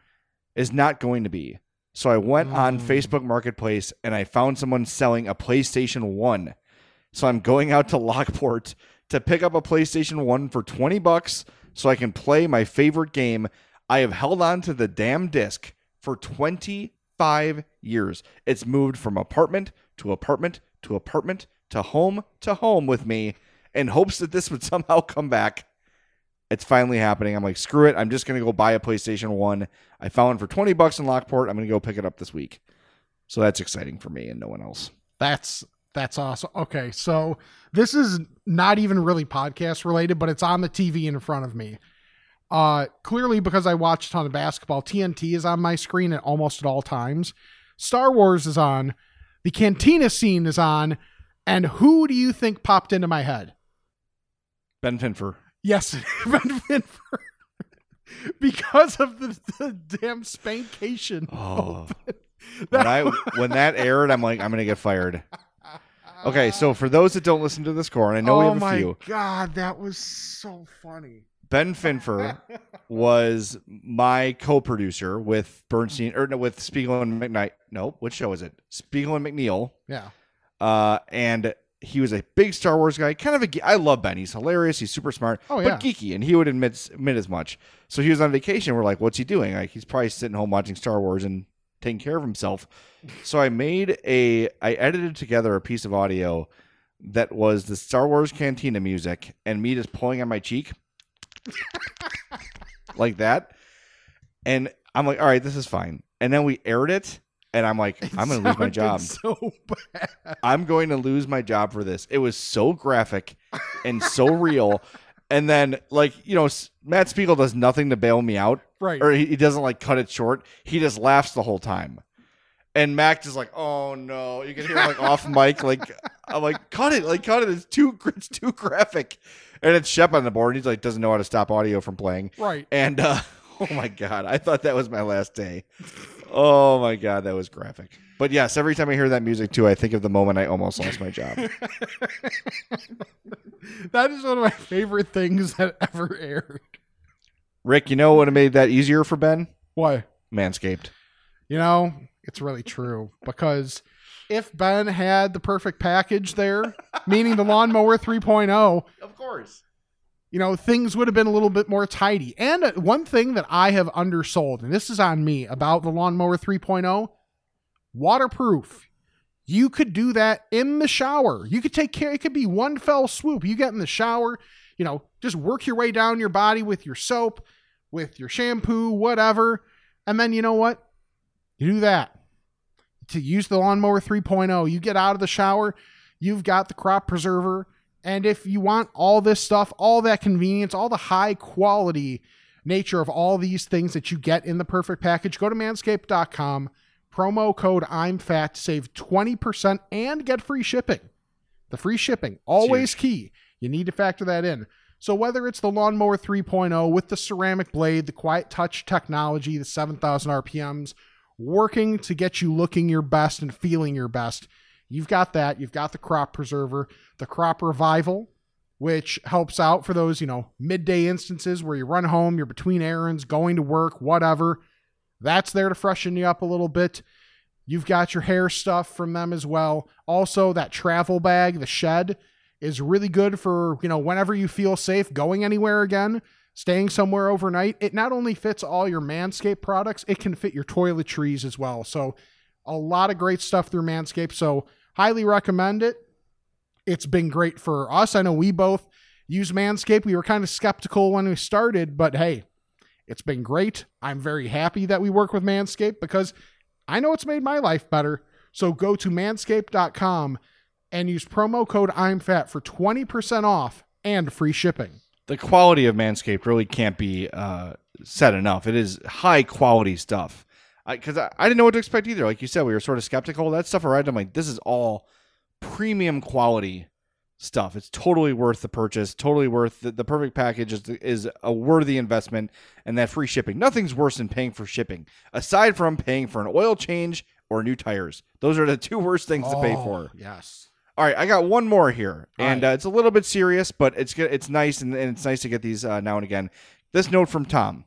is not going to be. So I went on Mm. Facebook Marketplace and I found someone selling a PlayStation 1. So I'm going out to Lockport to pick up a PlayStation 1 for 20 bucks so I can play my favorite game. I have held on to the damn disc for 25 years. It's moved from apartment to apartment to apartment to home to home with me in hopes that this would *laughs* somehow come back. It's finally happening. I'm like, screw it. I'm just going to go buy a PlayStation 1. I found for 20 bucks in Lockport. I'm going to go pick it up this week. So that's exciting for me and no one else. That's that's awesome. Okay, so this is not even really podcast related, but it's on the TV in front of me. Uh clearly because I watch a ton of basketball, TNT is on my screen at almost at all times. Star Wars is on, the cantina scene is on, and who do you think popped into my head? Ben Finfer. Yes, *laughs* Ben Finfer. because of the, the damn spankation. Oh. when I when that aired, I'm like, I'm gonna get fired. Okay, so for those that don't listen to the score, and I know oh we have a my few, god, that was so funny. Ben Finfer was my co-producer with Bernstein or no, with Spiegel and McKnight. No, what show is it? Spiegel and McNeil. Yeah. Uh, and he was a big Star Wars guy. Kind of a ge- I love Ben. He's hilarious. He's super smart. Oh, yeah. but geeky, and he would admit admit as much. So he was on vacation. We're like, what's he doing? Like he's probably sitting home watching Star Wars and taking care of himself. So I made a I edited together a piece of audio that was the Star Wars Cantina music and me just pulling on my cheek *laughs* like that. And I'm like, all right, this is fine. And then we aired it, and I'm like, *laughs* I'm going to lose my job. So bad. I'm going to lose my job for this. It was so graphic and so real. And then, like, you know, Matt Spiegel does nothing to bail me out. Right. Or he, he doesn't, like, cut it short. He just laughs the whole time. And Mac just like, oh no. You can hear like, off mic. *laughs* Like, I'm like, cut it. Like, cut it. It's too, *laughs* it's too graphic. And it's Shep on the board. He's like, doesn't know how to stop audio from playing. Right. And, uh, oh my God. I thought that was my last day. Oh my God. That was graphic. But yes, every time I hear that music too, I think of the moment I almost lost my job. *laughs* That is one of my favorite things that ever aired. Rick, you know what would have made that easier for Ben? Why? Manscaped. You know, it's really true because if Ben had the perfect package there, meaning the lawnmower 3.0, Of course. You know, things would have been a little bit more tidy. And uh, one thing that I have undersold, and this is on me about the lawnmower 3.0, waterproof. You could do that in the shower. You could take care, it could be one fell swoop. You get in the shower, you know, just work your way down your body with your soap, with your shampoo, whatever. And then you know what? You do that. To use the lawnmower 3.0, you get out of the shower, you've got the crop preserver. And if you want all this stuff, all that convenience, all the high quality nature of all these things that you get in the perfect package, go to manscaped.com, promo code I'm fat save 20% and get free shipping. The free shipping, always key. You need to factor that in. So whether it's the lawnmower 3.0 with the ceramic blade, the quiet touch technology, the 7,000 RPMs, working to get you looking your best and feeling your best, you've got that. You've got the crop preserver, the crop revival, which helps out for those, you know, midday instances where you run home, you're between errands, going to work, whatever. That's there to freshen you up a little bit. You've got your hair stuff from them as well. Also, that travel bag, the shed, is really good for, you know, whenever you feel safe going anywhere again, staying somewhere overnight. It not only fits all your Manscaped products, it can fit your toiletries as well. So, a lot of great stuff through Manscaped. So, highly recommend it. It's been great for us. I know we both use Manscaped. We were kind of skeptical when we started, but hey, it's been great. I'm very happy that we work with Manscaped because I know it's made my life better. So go to manscaped.com and use promo code I'm fat for 20% off and free shipping. The quality of Manscaped really can't be uh, said enough. It is high quality stuff. Because I, I, didn't know what to expect either. Like you said, we were sort of skeptical. That stuff arrived. I'm like, this is all premium quality stuff. It's totally worth the purchase. Totally worth the, the perfect package is, is a worthy investment, and that free shipping. Nothing's worse than paying for shipping, aside from paying for an oil change or new tires. Those are the two worst things to pay for. Yes. All right, I got one more here, All and right. uh, it's a little bit serious, but it's good. It's nice, and, and it's nice to get these uh, now and again. This note from Tom: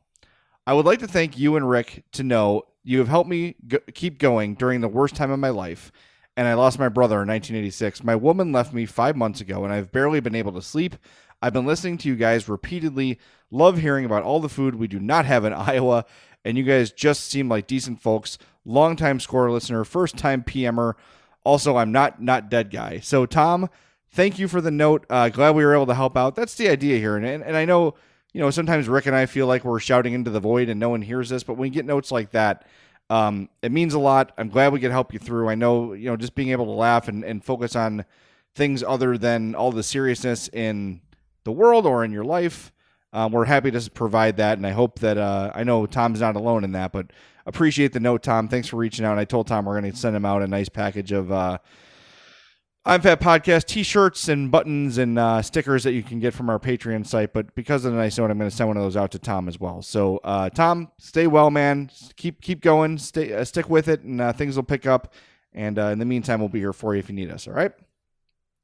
I would like to thank you and Rick to know you have helped me go- keep going during the worst time of my life, and I lost my brother in 1986. My woman left me five months ago, and I've barely been able to sleep. I've been listening to you guys repeatedly. Love hearing about all the food we do not have in *laughs* Iowa, and you guys just seem like decent folks. Longtime score listener, first time PMer. Also, I'm not not dead guy. So Tom, thank you for the note. Uh, glad we were able to help out. That's the idea here, and and I know you know sometimes Rick and I feel like we're shouting into the void and no one hears this, but when you get notes like that. Um, it means a lot. I'm glad we could help you through. I know, you know, just being able to laugh and, and focus on things other than all the seriousness in the world or in your life. Um, we're happy to provide that, and I hope that uh, I know Tom's not alone in that, but appreciate the note, Tom. Thanks for reaching out. And I told Tom we're going to send him out a nice package of uh, I'm Fat Podcast T-shirts and buttons and uh, stickers that you can get from our Patreon site. But because of the nice note, I'm going to send one of those out to Tom as well. So, uh, Tom, stay well, man. Keep keep going. Stay uh, stick with it, and uh, things will pick up. And uh, in the meantime, we'll be here for you if you need us. All right.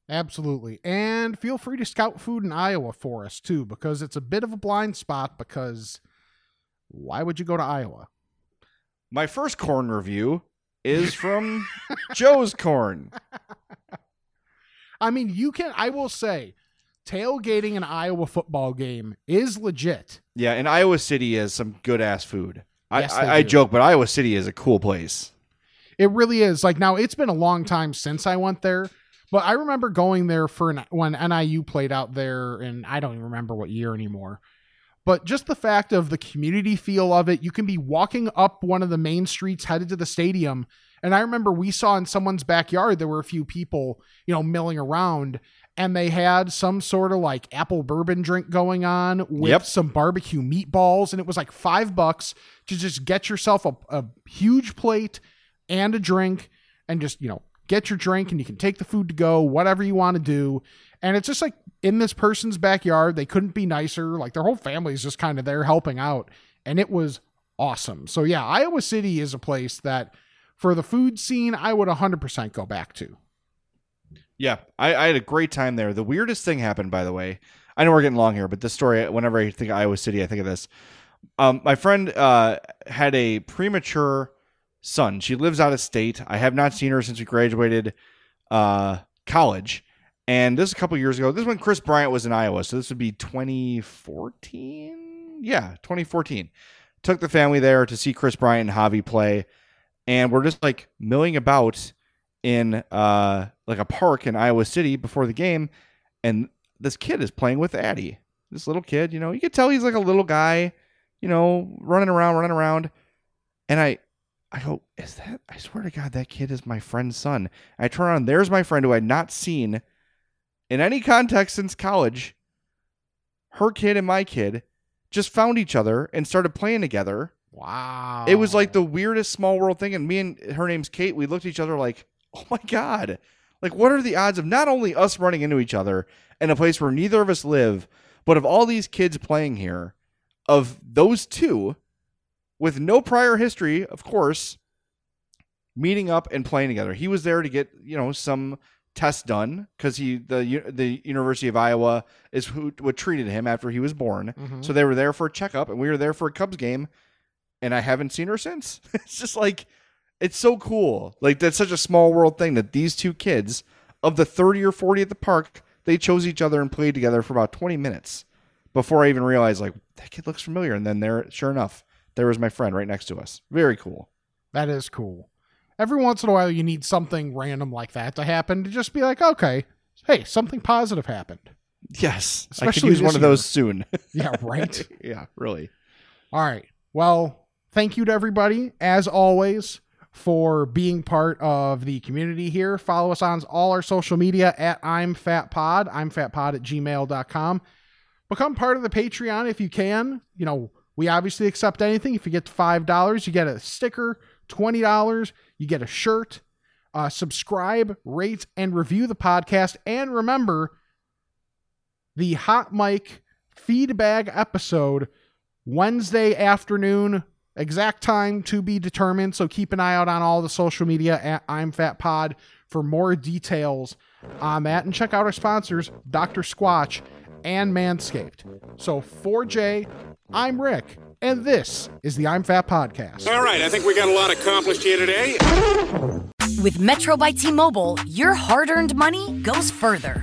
Absolutely. And feel free to scout food in Iowa for us too, because it's a bit of a blind spot. Because why would you go to Iowa? My first corn review is from Joe's Corn. *laughs* I mean, you can, I will say, tailgating an Iowa football game is legit. Yeah, and Iowa City has some good ass food. I, Yes, I, they I joke, but Iowa City is a cool place. It really is. Like now, it's been a long time since I went there, but I remember going there for an, when NIU played out there, and I don't even remember what year anymore. But just the fact of the community feel of it, you can be walking up one of the main streets headed to the stadium. And I remember we saw in someone's backyard there were a few people, you know, milling around, and they had some sort of like apple bourbon drink going on with Yep. some barbecue meatballs, and it was like five bucks to just get yourself a, a huge plate and a drink and just, you know, get your drink and you can take the food to go, whatever you want to do. And it's just like in this person's backyard. They couldn't be nicer. Like their whole family's just kind of there helping out. And it was awesome. So yeah, Iowa City is a place that for the food scene, I would 100% go back to. Yeah, I, I had a great time there. The weirdest thing happened, by the way. I know we're getting long here, but this story, whenever I think of Iowa City, I think of this. Um, my friend uh, had a premature son. She lives out of state. I have not seen her since we graduated uh, college. And this is a couple years ago. This is when Kris Bryant was in Iowa. So this would be 2014. Yeah, 2014. Took the family there to see Kris Bryant and Javi play. And we're just like milling about in uh like a park in Iowa City before the game, and this kid is playing with Addie. This little kid, you know, you could tell he's like a little guy, you know, running around, running around. And I I go, is that I swear to God, that kid is my friend's son. I turn around, there's my friend who I'd not seen in any context since college. Her kid and my kid just found each other and started playing together. Wow. It was like the weirdest small world thing. And me and her name's Kate. We looked at each other like, oh my God. Like, what are the odds of not only us running into each other in a place where neither of us live, but of all these kids playing here, of those two with no prior history, of course, meeting up and playing together. He was there to get, you know, some tests done because he the the University of Iowa is who what treated him after he was born. Mhm. So they were there for a checkup, and we were there for a Cubs game, and I haven't seen her since. *laughs* it's just like it's so cool. Like that's such a small world thing that these two kids of the 30 or 40 at the park, they chose each other and played together for about 20 minutes before I even realized like that kid looks familiar and then there sure enough, there was my friend right next to us. Very cool. That is cool. Every once in a while, you need something random like that to happen to just be like, okay, hey, something positive happened. Yes. I Especially could use one of those soon. Yeah, right. *laughs* yeah, really. All right. Well, thank you to everybody, as always, for being part of the community here. Follow us on all our social media at I'm Fat Pod. I'm Fat Pod at gmail.com. Become part of the Patreon if you can. You know, we obviously accept anything. If you get to $5, you get a sticker. $20, you get a shirt. Uh, subscribe, rate, and review the podcast. And remember, the Hot Mic feedback episode Wednesday afternoon, exact time to be determined. So keep an eye out on all the social media at I'm Fat Pod for more details on that. And check out our sponsors, Dr. Squatch and Manscaped. So for Jay, I'm Rick, and this is the I'm Fat Podcast. All right, I think we got a lot accomplished here today. With Metro by T Mobile, your hard earned money goes further.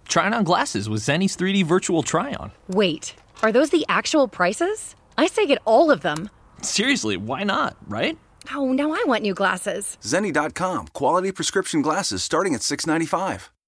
Trying on glasses with Zenni's 3D virtual try-on. Wait, are those the actual prices? I say get all of them. Seriously, why not, right? Oh, now I want new glasses. Zenni.com. Quality prescription glasses starting at 695.